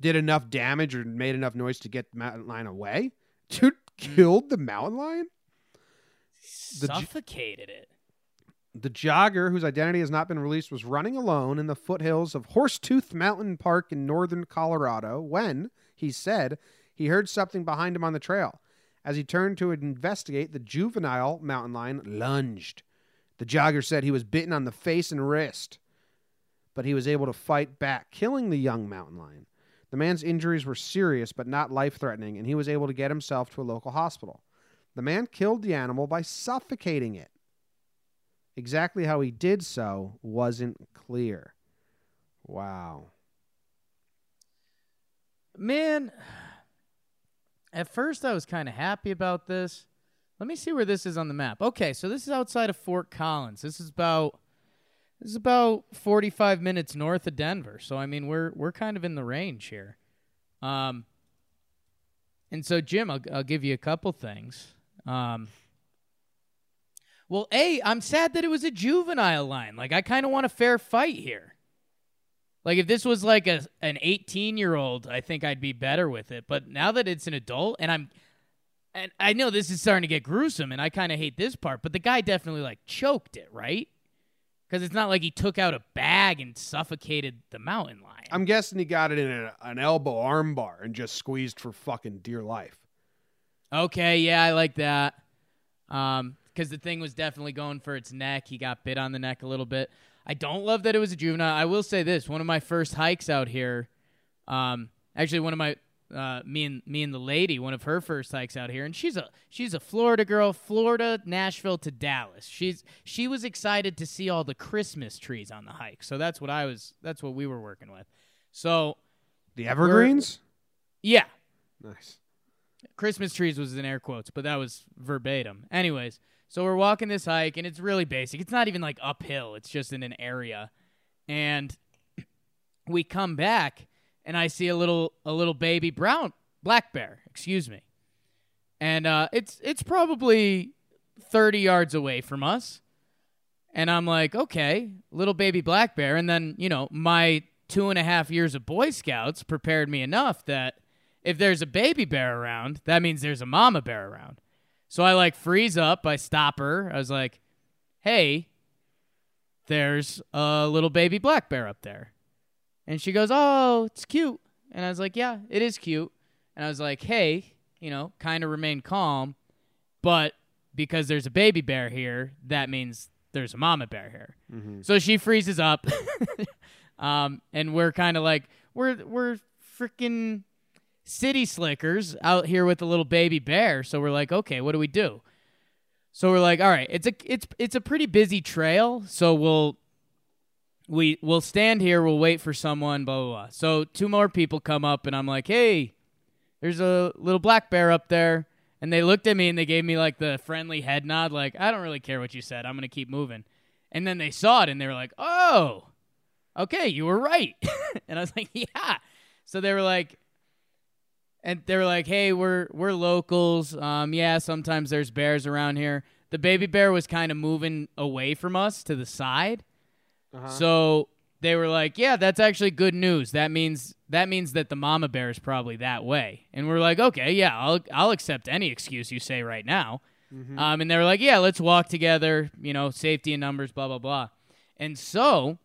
Speaker 2: did enough damage or made enough noise to get the mountain lion away. Dude hmm. killed the mountain lion. The
Speaker 3: Suffocated it.
Speaker 2: The jogger, whose identity has not been released, was running alone in the foothills of Horsetooth Mountain Park in northern Colorado when, he said, he heard something behind him on the trail. As he turned to investigate, the juvenile mountain lion lunged. The jogger said he was bitten on the face and wrist, but he was able to fight back, killing the young mountain lion. The man's injuries were serious but not life threatening, and he was able to get himself to a local hospital. The man killed the animal by suffocating it. Exactly how he did so wasn't clear. Wow.
Speaker 3: Man, at first I was kind of happy about this. Let me see where this is on the map. Okay, so this is outside of Fort Collins. This is about is about 45 minutes north of Denver. So I mean, we're we're kind of in the range here. Um and so Jim, I'll I'll give you a couple things. Um well, A, I'm sad that it was a juvenile line. Like I kind of want a fair fight here. Like if this was like a an 18 year old, I think I'd be better with it. But now that it's an adult, and I'm, and I know this is starting to get gruesome, and I kind of hate this part, but the guy definitely like choked it, right? Because it's not like he took out a bag and suffocated the mountain lion.
Speaker 2: I'm guessing he got it in a, an elbow arm bar and just squeezed for fucking dear life.
Speaker 3: Okay, yeah, I like that. Um, because the thing was definitely going for its neck. He got bit on the neck a little bit. I don't love that it was a juvenile. I will say this: one of my first hikes out here, um, actually one of my uh, me and me and the lady, one of her first hikes out here, and she's a she's a Florida girl, Florida, Nashville to Dallas. She's she was excited to see all the Christmas trees on the hike, so that's what I was. That's what we were working with. So
Speaker 2: The evergreens?
Speaker 3: yeah,
Speaker 2: Nice.
Speaker 3: Christmas trees was in air quotes, but that was verbatim. Anyways, So we're walking this hike, and it's really basic. It's not even like uphill. It's just in an area, and we come back, and I see a little a little baby brown black bear. Excuse me, and uh, it's it's probably thirty yards away from us. And I'm like, okay, little baby black bear. And then, you know, my two and a half years of Boy Scouts prepared me enough that if there's a baby bear around, that means there's a mama bear around. So I like freeze up, I stop her. I was like, hey, there's a little baby black bear up there. And she goes, oh, it's cute. And I was like, yeah, it is cute. And I was like, hey, you know, kind of remain calm. But because there's a baby bear here, that means there's a mama bear here. So she freezes up. um, and we're kind of like, we're, we're freaking city slickers out here with a little baby bear. So we're like, okay, what do we do? So we're like, all right, it's a it's it's a pretty busy trail, so we'll we we'll stand here, we'll wait for someone, blah blah blah. So two more people come up, and I'm like, hey, there's a little black bear up there, and they looked at me and they gave me like the friendly head nod, like I don't really care what you said, I'm gonna keep moving. And then they saw it and they were like, oh, okay, you were right, and I was like, yeah. So they were like, and they were like, "Hey, we're we're locals. Um, yeah, sometimes there's bears around here." The baby bear was kind of moving away from us to the side, so they were like, "Yeah, that's actually good news. That means that means that the mama bear is probably that way." And we're like, "Okay, yeah, I'll I'll accept any excuse you say right now." Um, and they were like, "Yeah, let's walk together. You know, safety in numbers, blah blah blah." And so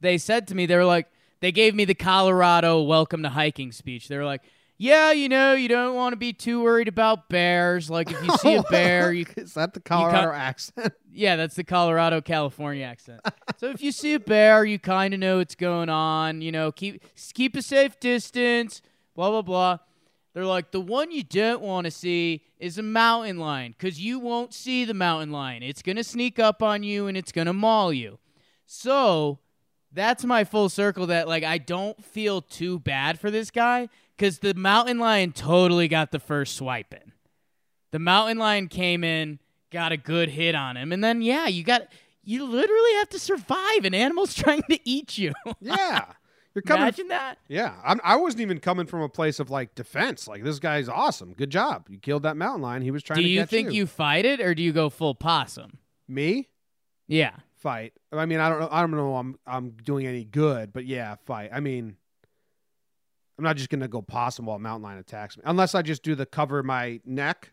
Speaker 3: they said to me, they were like, they gave me the Colorado welcome to hiking speech. They were like, yeah, you know, you don't want to be too worried about bears. Like if you see a oh, bear, you
Speaker 2: Is that the Colorado
Speaker 3: cut-
Speaker 2: accent?
Speaker 3: yeah, that's the Colorado California accent. so if you see a bear, you kind of know what's going on. You know, keep keep a safe distance. Blah blah blah. They're like the one you don't want to see is a mountain lion because you won't see the mountain lion. It's gonna sneak up on you and it's gonna maul you. So that's my full circle. That like I don't feel too bad for this guy because the mountain lion totally got the first swipe in. The mountain lion came in, got a good hit on him, and then yeah, you got you literally have to survive. An animal's trying to eat you.
Speaker 2: Yeah. You're coming.
Speaker 3: Imagine that.
Speaker 2: yeah. I'm, I wasn't even coming from a place of like defense. Like, this guy's awesome. Good job. You killed that mountain lion. He was trying
Speaker 3: Do
Speaker 2: to
Speaker 3: you think
Speaker 2: you.
Speaker 3: you fight it or do you go full possum?
Speaker 2: Me?
Speaker 3: Yeah.
Speaker 2: Fight. I mean, I don't know. I don't know I'm, I'm doing any good, but yeah, fight. I mean, I'm not just going to go possum while mountain lion attacks me. Unless I just do the cover my neck.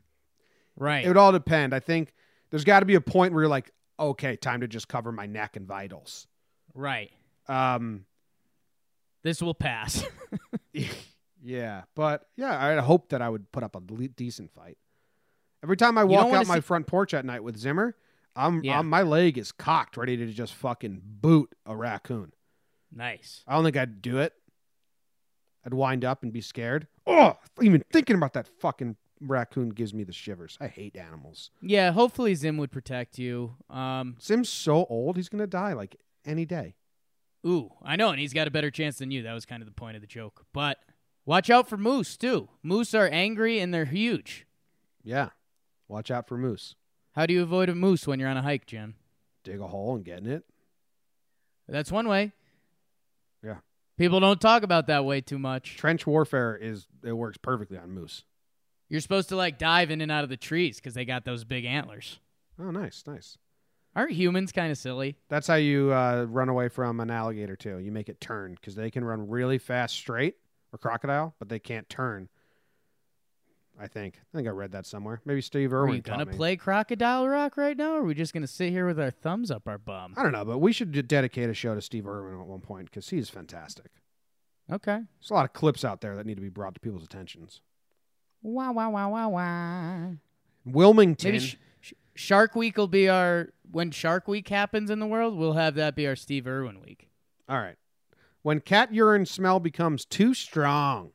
Speaker 3: Right.
Speaker 2: It would all depend. I think there's got to be a point where you're like, okay, time to just cover my neck and vitals.
Speaker 3: right.
Speaker 2: Um,
Speaker 3: This will pass.
Speaker 2: yeah, but yeah, I hope that I would put up a le- decent fight. Every time I walk out my
Speaker 3: see-
Speaker 2: front porch at night with Zimmer, I'm,
Speaker 3: Yeah.
Speaker 2: I'm my leg is cocked, ready to just fucking boot a raccoon.
Speaker 3: nice.
Speaker 2: I don't think I'd do it. I'd wind up and be scared. Oh, even thinking about that fucking raccoon gives me the shivers. I hate animals.
Speaker 3: Yeah, hopefully Zim would protect you. Um
Speaker 2: Sim's so old, he's gonna die like any day.
Speaker 3: ooh, I know and he's got a better chance than you. That was kind of the point of the joke. But watch out for moose too. Moose are angry and they're huge.
Speaker 2: Yeah, watch out for moose.
Speaker 3: How do you avoid a moose when you're on a hike, Jim?
Speaker 2: Dig a hole and get in it.
Speaker 3: That's one way.
Speaker 2: Yeah.
Speaker 3: People don't talk about that way too much.
Speaker 2: Trench warfare is it works perfectly on moose.
Speaker 3: You're supposed to like dive in and out of the trees because they got those big antlers.
Speaker 2: Oh, nice, nice.
Speaker 3: Aren't humans kind of silly?
Speaker 2: That's how you uh, run away from an alligator too. You make it turn because they can run really fast straight or crocodile, but they can't turn. I think. I think I read that somewhere. Maybe Steve Irwin.
Speaker 3: Are
Speaker 2: taught
Speaker 3: gonna
Speaker 2: me.
Speaker 3: play Crocodile Rock right now, or are we just gonna sit here with our thumbs up our bum?
Speaker 2: I don't know, but we should dedicate a show to Steve Irwin at one point because he's fantastic.
Speaker 3: Okay.
Speaker 2: There's a lot of clips out there that need to be brought to people's attentions.
Speaker 3: Wow, wow, wow, wow, wow.
Speaker 2: Wilmington.
Speaker 3: Maybe sh- sh- Shark Week will be our when Shark Week happens in the world. We'll have that be our Steve Irwin week.
Speaker 2: All right. When cat urine smell becomes too strong,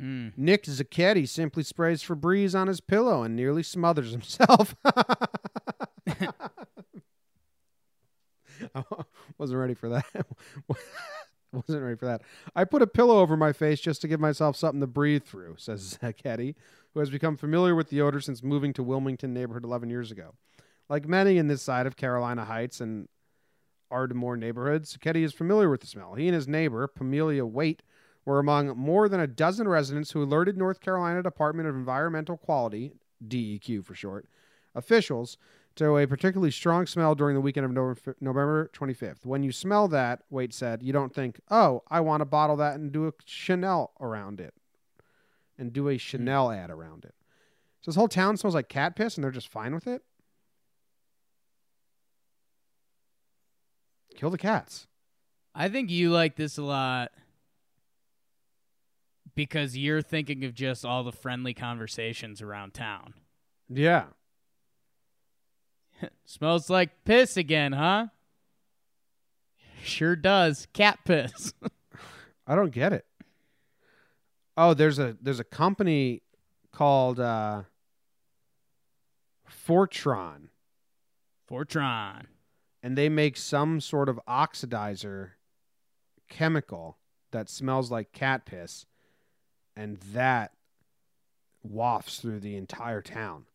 Speaker 3: Mm.
Speaker 2: Nick Zacchetti simply sprays Febreze on his pillow and nearly smothers himself. I wasn't ready for that. wasn't ready for that. I put a pillow over my face just to give myself something to breathe through, says Zacchetti, who has become familiar with the odor since moving to Wilmington neighborhood 11 years ago. Like many in this side of Carolina Heights and Ardmore neighborhoods, Keddy is familiar with the smell. He and his neighbor, Pamelia Waite, were among more than a dozen residents who alerted North Carolina Department of Environmental Quality, DEQ for short, officials to a particularly strong smell during the weekend of November 25th. When you smell that, Waite said, you don't think, oh, I want to bottle that and do a Chanel around it and do a hmm. Chanel ad around it. So this whole town smells like cat piss and they're just fine with it? Kill the cats.
Speaker 3: I think you like this a lot because you're thinking of just all the friendly conversations around town.
Speaker 2: Yeah.
Speaker 3: Smells like piss again, huh? Sure does. Cat piss.
Speaker 2: I don't get it. Oh, there's a there's a company called uh Fortron
Speaker 3: Fortron.
Speaker 2: and they make some sort of oxidizer chemical that smells like cat piss and that wafts through the entire town.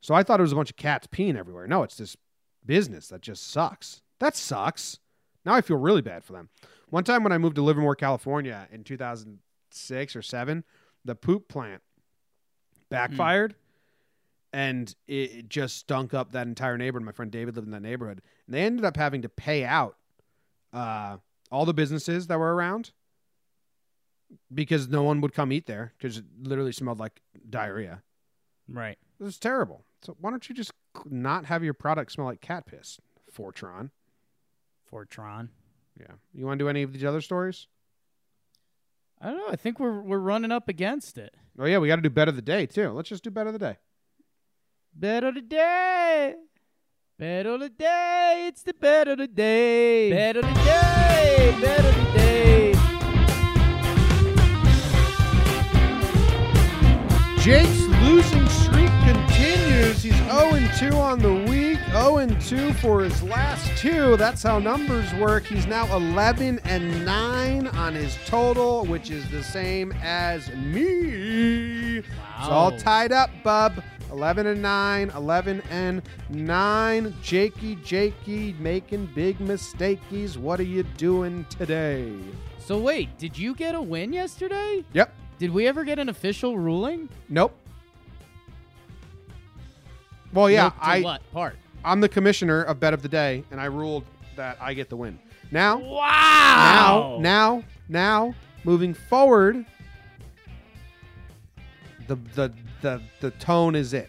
Speaker 2: So I thought it was a bunch of cats peeing everywhere. No, it's this business that just sucks. That sucks. Now I feel really bad for them. One time when I moved to Livermore, California in 2006 or 7, the poop plant backfired and it it just stunk up that entire neighborhood. My friend David lived in that neighborhood. And they ended up having to pay out uh, all the businesses that were around because no one would come eat there because it literally smelled like diarrhea.
Speaker 3: Right.
Speaker 2: It was terrible. So why don't you just not have your product smell like cat piss, Fortron?
Speaker 3: Fortron.
Speaker 2: Yeah. You want to do any of these other stories?
Speaker 3: I don't know. I think we're we're running up against it.
Speaker 2: Oh yeah, we got to do better the day too. Let's just do better the day.
Speaker 3: Better the day. Better the day. It's the better the day. Better the day. Bet of the day.
Speaker 2: Jake's losing streak continues. He's 0 2 on the week, 0 2 for his last two. That's how numbers work. He's now 11 and 9 on his total, which is the same as me. It's all tied up, bub. 11 and 9, 11 and 9. Jakey, Jakey, making big mistakeys. What are you doing today?
Speaker 3: So wait, did you get a win yesterday?
Speaker 2: Yep.
Speaker 3: Did we ever get an official ruling?
Speaker 2: Nope. Well, yeah,
Speaker 3: Nope to
Speaker 2: I.
Speaker 3: what part?
Speaker 2: I'm the commissioner of bet of the day, and I ruled that I get the win. Now,
Speaker 3: Wow.
Speaker 2: now, now, now, moving forward, the the the the tone is it.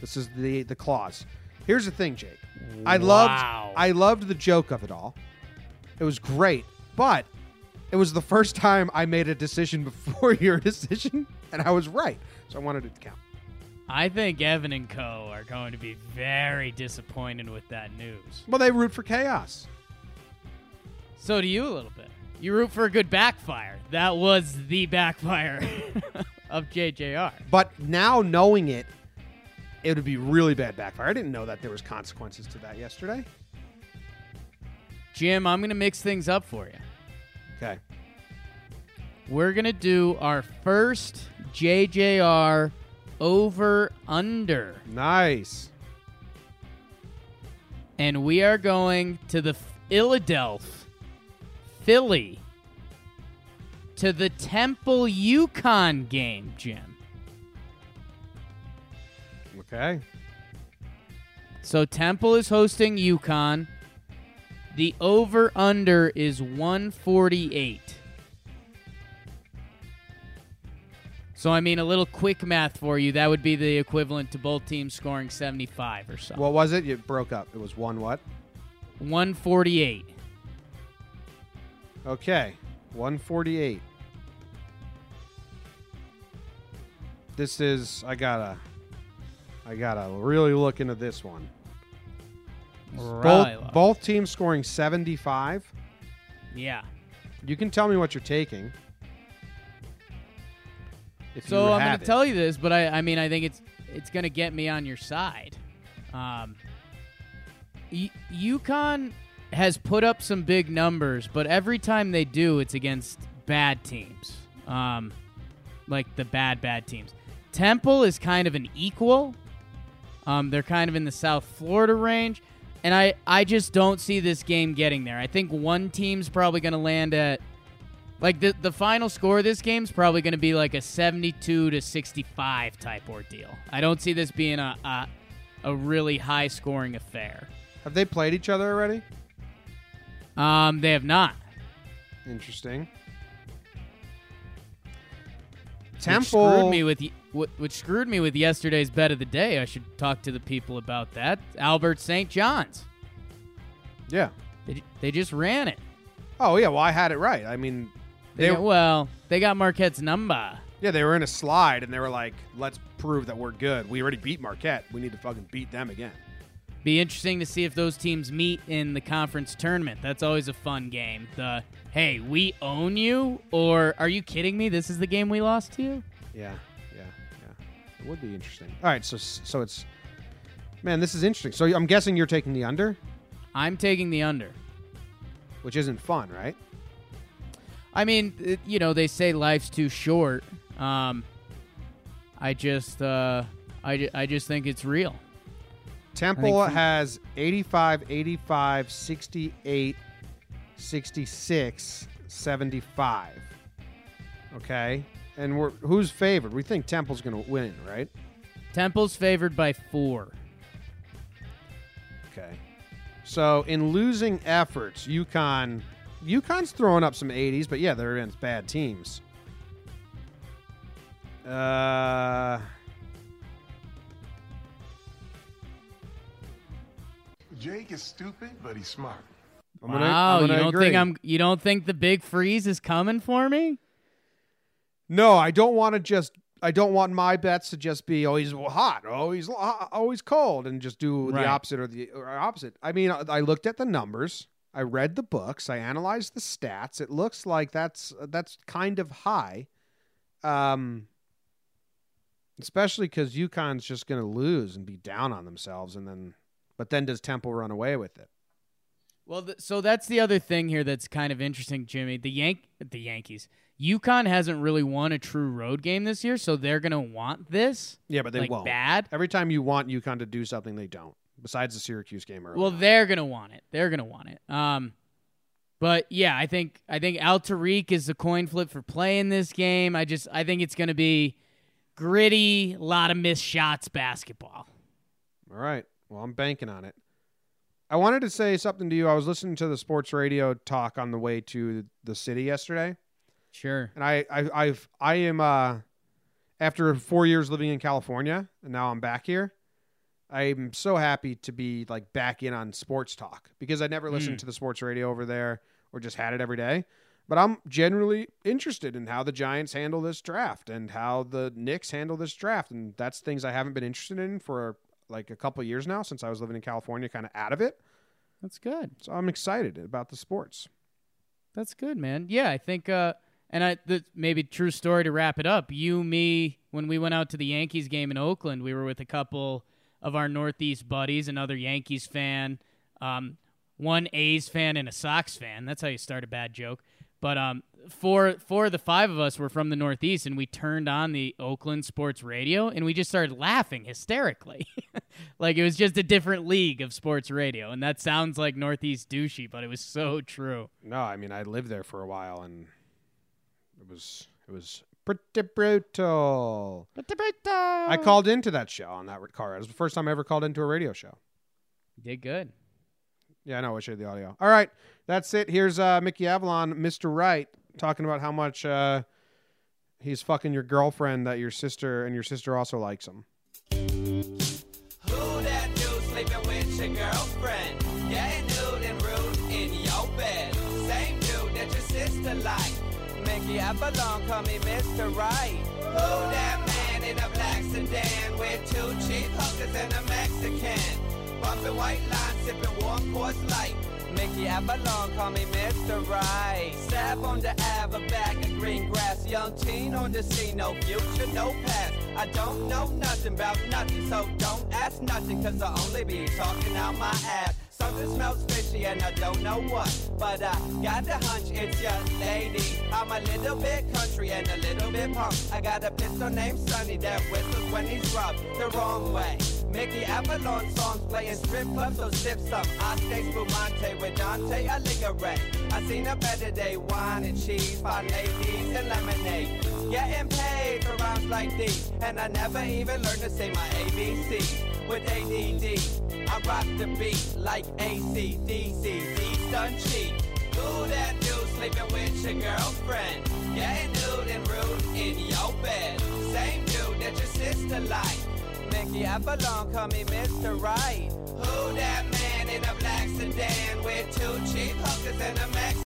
Speaker 2: This is the the clause. Here's the thing, Jake. I loved
Speaker 3: Wow.
Speaker 2: I loved the joke of it all. It was great, but it was the first time I made a decision before your decision, and I was right. So I wanted it to count.
Speaker 3: I think Evan and Co. are going to be very disappointed with that news.
Speaker 2: Well, they root for chaos.
Speaker 3: So do you a little bit. You root for a good backfire. That was the backfire of JJR.
Speaker 2: But now knowing it, it would be really bad backfire. I didn't know that there was consequences to that yesterday.
Speaker 3: Jim, I'm going to mix things up for you.
Speaker 2: Okay.
Speaker 3: We're going to do our first JJR over under.
Speaker 2: Nice.
Speaker 3: And we are going to the Philadelphia, Philly, to the Temple UConn game, Jim.
Speaker 2: Okay.
Speaker 3: So Temple is hosting UConn. The over under is 148. So I mean a little quick math for you, that would be the equivalent to both teams scoring 75 or so.
Speaker 2: What was it? It broke up. It was one what?
Speaker 3: 148.
Speaker 2: Okay. 148. This is I gotta I gotta really look into this one. Both both teams scoring 75.
Speaker 3: Yeah.
Speaker 2: You can tell me what you're taking. If
Speaker 3: So
Speaker 2: you
Speaker 3: I'm
Speaker 2: have
Speaker 3: going to
Speaker 2: it.
Speaker 3: tell you this, but I, I mean, I think it's it's going to get me on your side. Um, y- UConn has put up some big numbers, but every time they do, it's against bad teams, um, like the bad bad teams. Temple is kind of an equal. Um, they're kind of in the South Florida range, and I I just don't see this game getting there. I think one team's probably going to land at like the the final score of this game's probably going to be like a 72 to 65 type ordeal. I don't see this being a a, a really high scoring affair.
Speaker 2: Have they played each other already?
Speaker 3: Um, they have not.
Speaker 2: Interesting.
Speaker 3: Which
Speaker 2: Temple.
Speaker 3: screwed me with which screwed me with yesterday's bet of the day. I should talk to the people about that. Albert St. John's.
Speaker 2: yeah.
Speaker 3: They, they just ran it.
Speaker 2: Oh yeah. Well, I had it right. I mean,
Speaker 3: They
Speaker 2: they
Speaker 3: got- well, they got Marquette's number.
Speaker 2: yeah they were in a slide and they were like, "Let's prove that we're good. We already beat Marquette. We need to fucking beat them again."
Speaker 3: Be interesting to see if those teams meet in the conference tournament. That's always a fun game. The hey, we own you, or are you kidding me? This is the game we lost to you.
Speaker 2: Yeah, yeah, yeah. It would be interesting. All right, so so it's man, this is interesting. So I'm guessing you're taking the under,
Speaker 3: I'm taking the under.
Speaker 2: which isn't fun, right?
Speaker 3: I mean, it, you know, they say life's too short. Um, I just, uh, I, I just think it's real.
Speaker 2: Temple has 85, 85, 68, 66, 75. Okay, and we're who's favored? We think Temple's going to win, right?
Speaker 3: Temple's favored by four.
Speaker 2: Okay. So in losing efforts, UConn UConn's throwing up some 80s, but yeah, they're against bad teams. Uh
Speaker 6: Jake is stupid, but he's smart.
Speaker 2: I'm gonna,
Speaker 3: wow,
Speaker 2: I'm
Speaker 3: you
Speaker 2: gonna
Speaker 3: don't
Speaker 2: agree.
Speaker 3: think I'm? You don't think the big freeze is coming for me?
Speaker 2: No, I don't want to just I don't want my bets to just be oh he's hot, oh he's lo- oh cold and just do
Speaker 3: Right.
Speaker 2: the opposite or the or opposite. I mean, I I looked at the numbers, I read the books, I analyzed the stats. It looks like that's that's kind of high. Um especially cuz UConn's just going to lose and be down on themselves and then but then does Temple run away with it?
Speaker 3: Well, th- so that's the other thing here that's kind of interesting, Jimmy. The Yank, the Yankees, UConn hasn't really won a true road game this year, so they're gonna want this
Speaker 2: Yeah, but they
Speaker 3: like
Speaker 2: won't.
Speaker 3: bad.
Speaker 2: Every time you want UConn to do something they don't. Besides the Syracuse game earlier.
Speaker 3: Well, they're gonna want it. They're gonna want it. Um, but yeah, I think I think Al Tariq is the coin flip for playing this game. I just I think it's gonna be gritty, a lot of missed shots, basketball.
Speaker 2: All right. Well, I'm banking on it. I wanted to say something to you. I was listening to the sports radio talk on the way to the city yesterday,
Speaker 3: Sure.
Speaker 2: and I, I, I've, I am, uh, after four years living in California, and now I'm back here. I'm so happy to be like back in on sports talk because I never listened
Speaker 3: Mm.
Speaker 2: to the sports radio over there or just had it every day. But I'm generally interested in how the Giants handle this draft and how the Knicks handle this draft, and that's things I haven't been interested in for like a couple years now since I was living in California, kind of out of it.
Speaker 3: That's good.
Speaker 2: So I'm excited about the sports.
Speaker 3: That's good, man. Yeah, I think, uh, and I the, maybe true story to wrap it up. You, me, when we went out to the Yankees game in Oakland, we were with a couple of our Northeast buddies, another Yankees fan, um, one A's fan, and a Sox fan. That's how you start a bad joke. But um, four four of the five of us were from the Northeast, and we turned on the Oakland sports radio, and we just started laughing hysterically, like it was just a different league of sports radio. And that sounds like Northeast douchey, but it was so true.
Speaker 2: No, I mean I lived there for a while, and it was it was pretty brutal. I called into that show on that car. It was the first time I ever called into a radio show.
Speaker 3: Did good.
Speaker 2: Yeah, I know. I showed the audio. All right, that's it. Here's uh, Mickey Avalon, Mr. Right, talking about how much uh, he's fucking your girlfriend that your sister and your sister also likes him.
Speaker 1: Who that dude sleeping with your girlfriend? Getting nude and rude in your bed. Same dude that your sister like. Mickey Avalon, call me Mr. Right. Who that man in a black sedan with two cheap hookers and a Mexican? Bumping white lines, sipping warm Coors Light. Mickey Avalon, call me Mr. Right. Stab on the Ave, a bag of green grass. Young teen on the scene, no future, no past. I don't know nothing about nothing, so don't ask nothing, cause I'll only be talking out my ass. Something smells fishy and I don't know what. But I got the hunch it's your lady. I'm a little bit country and a little bit punk. I got a pistol named Sonny that whistles when he's rubbed the wrong way. Mickey Avalon songs playing strip clubs, so sip some. I spumante with Dante Alighieri. I seen a better day, wine and cheese, five ladies and lemonade. Getting paid for rounds like these, and I never even learned to say my ABC with ADD. I rock the beat like ACDC, done cheat. Who that dude sleeping with your girlfriend? Getting nude and rude in your bed. Same dude that your sister like. Mickey Avalon call me Mr. Right. Who that man in a black sedan with two cheap hookers and a Mexican?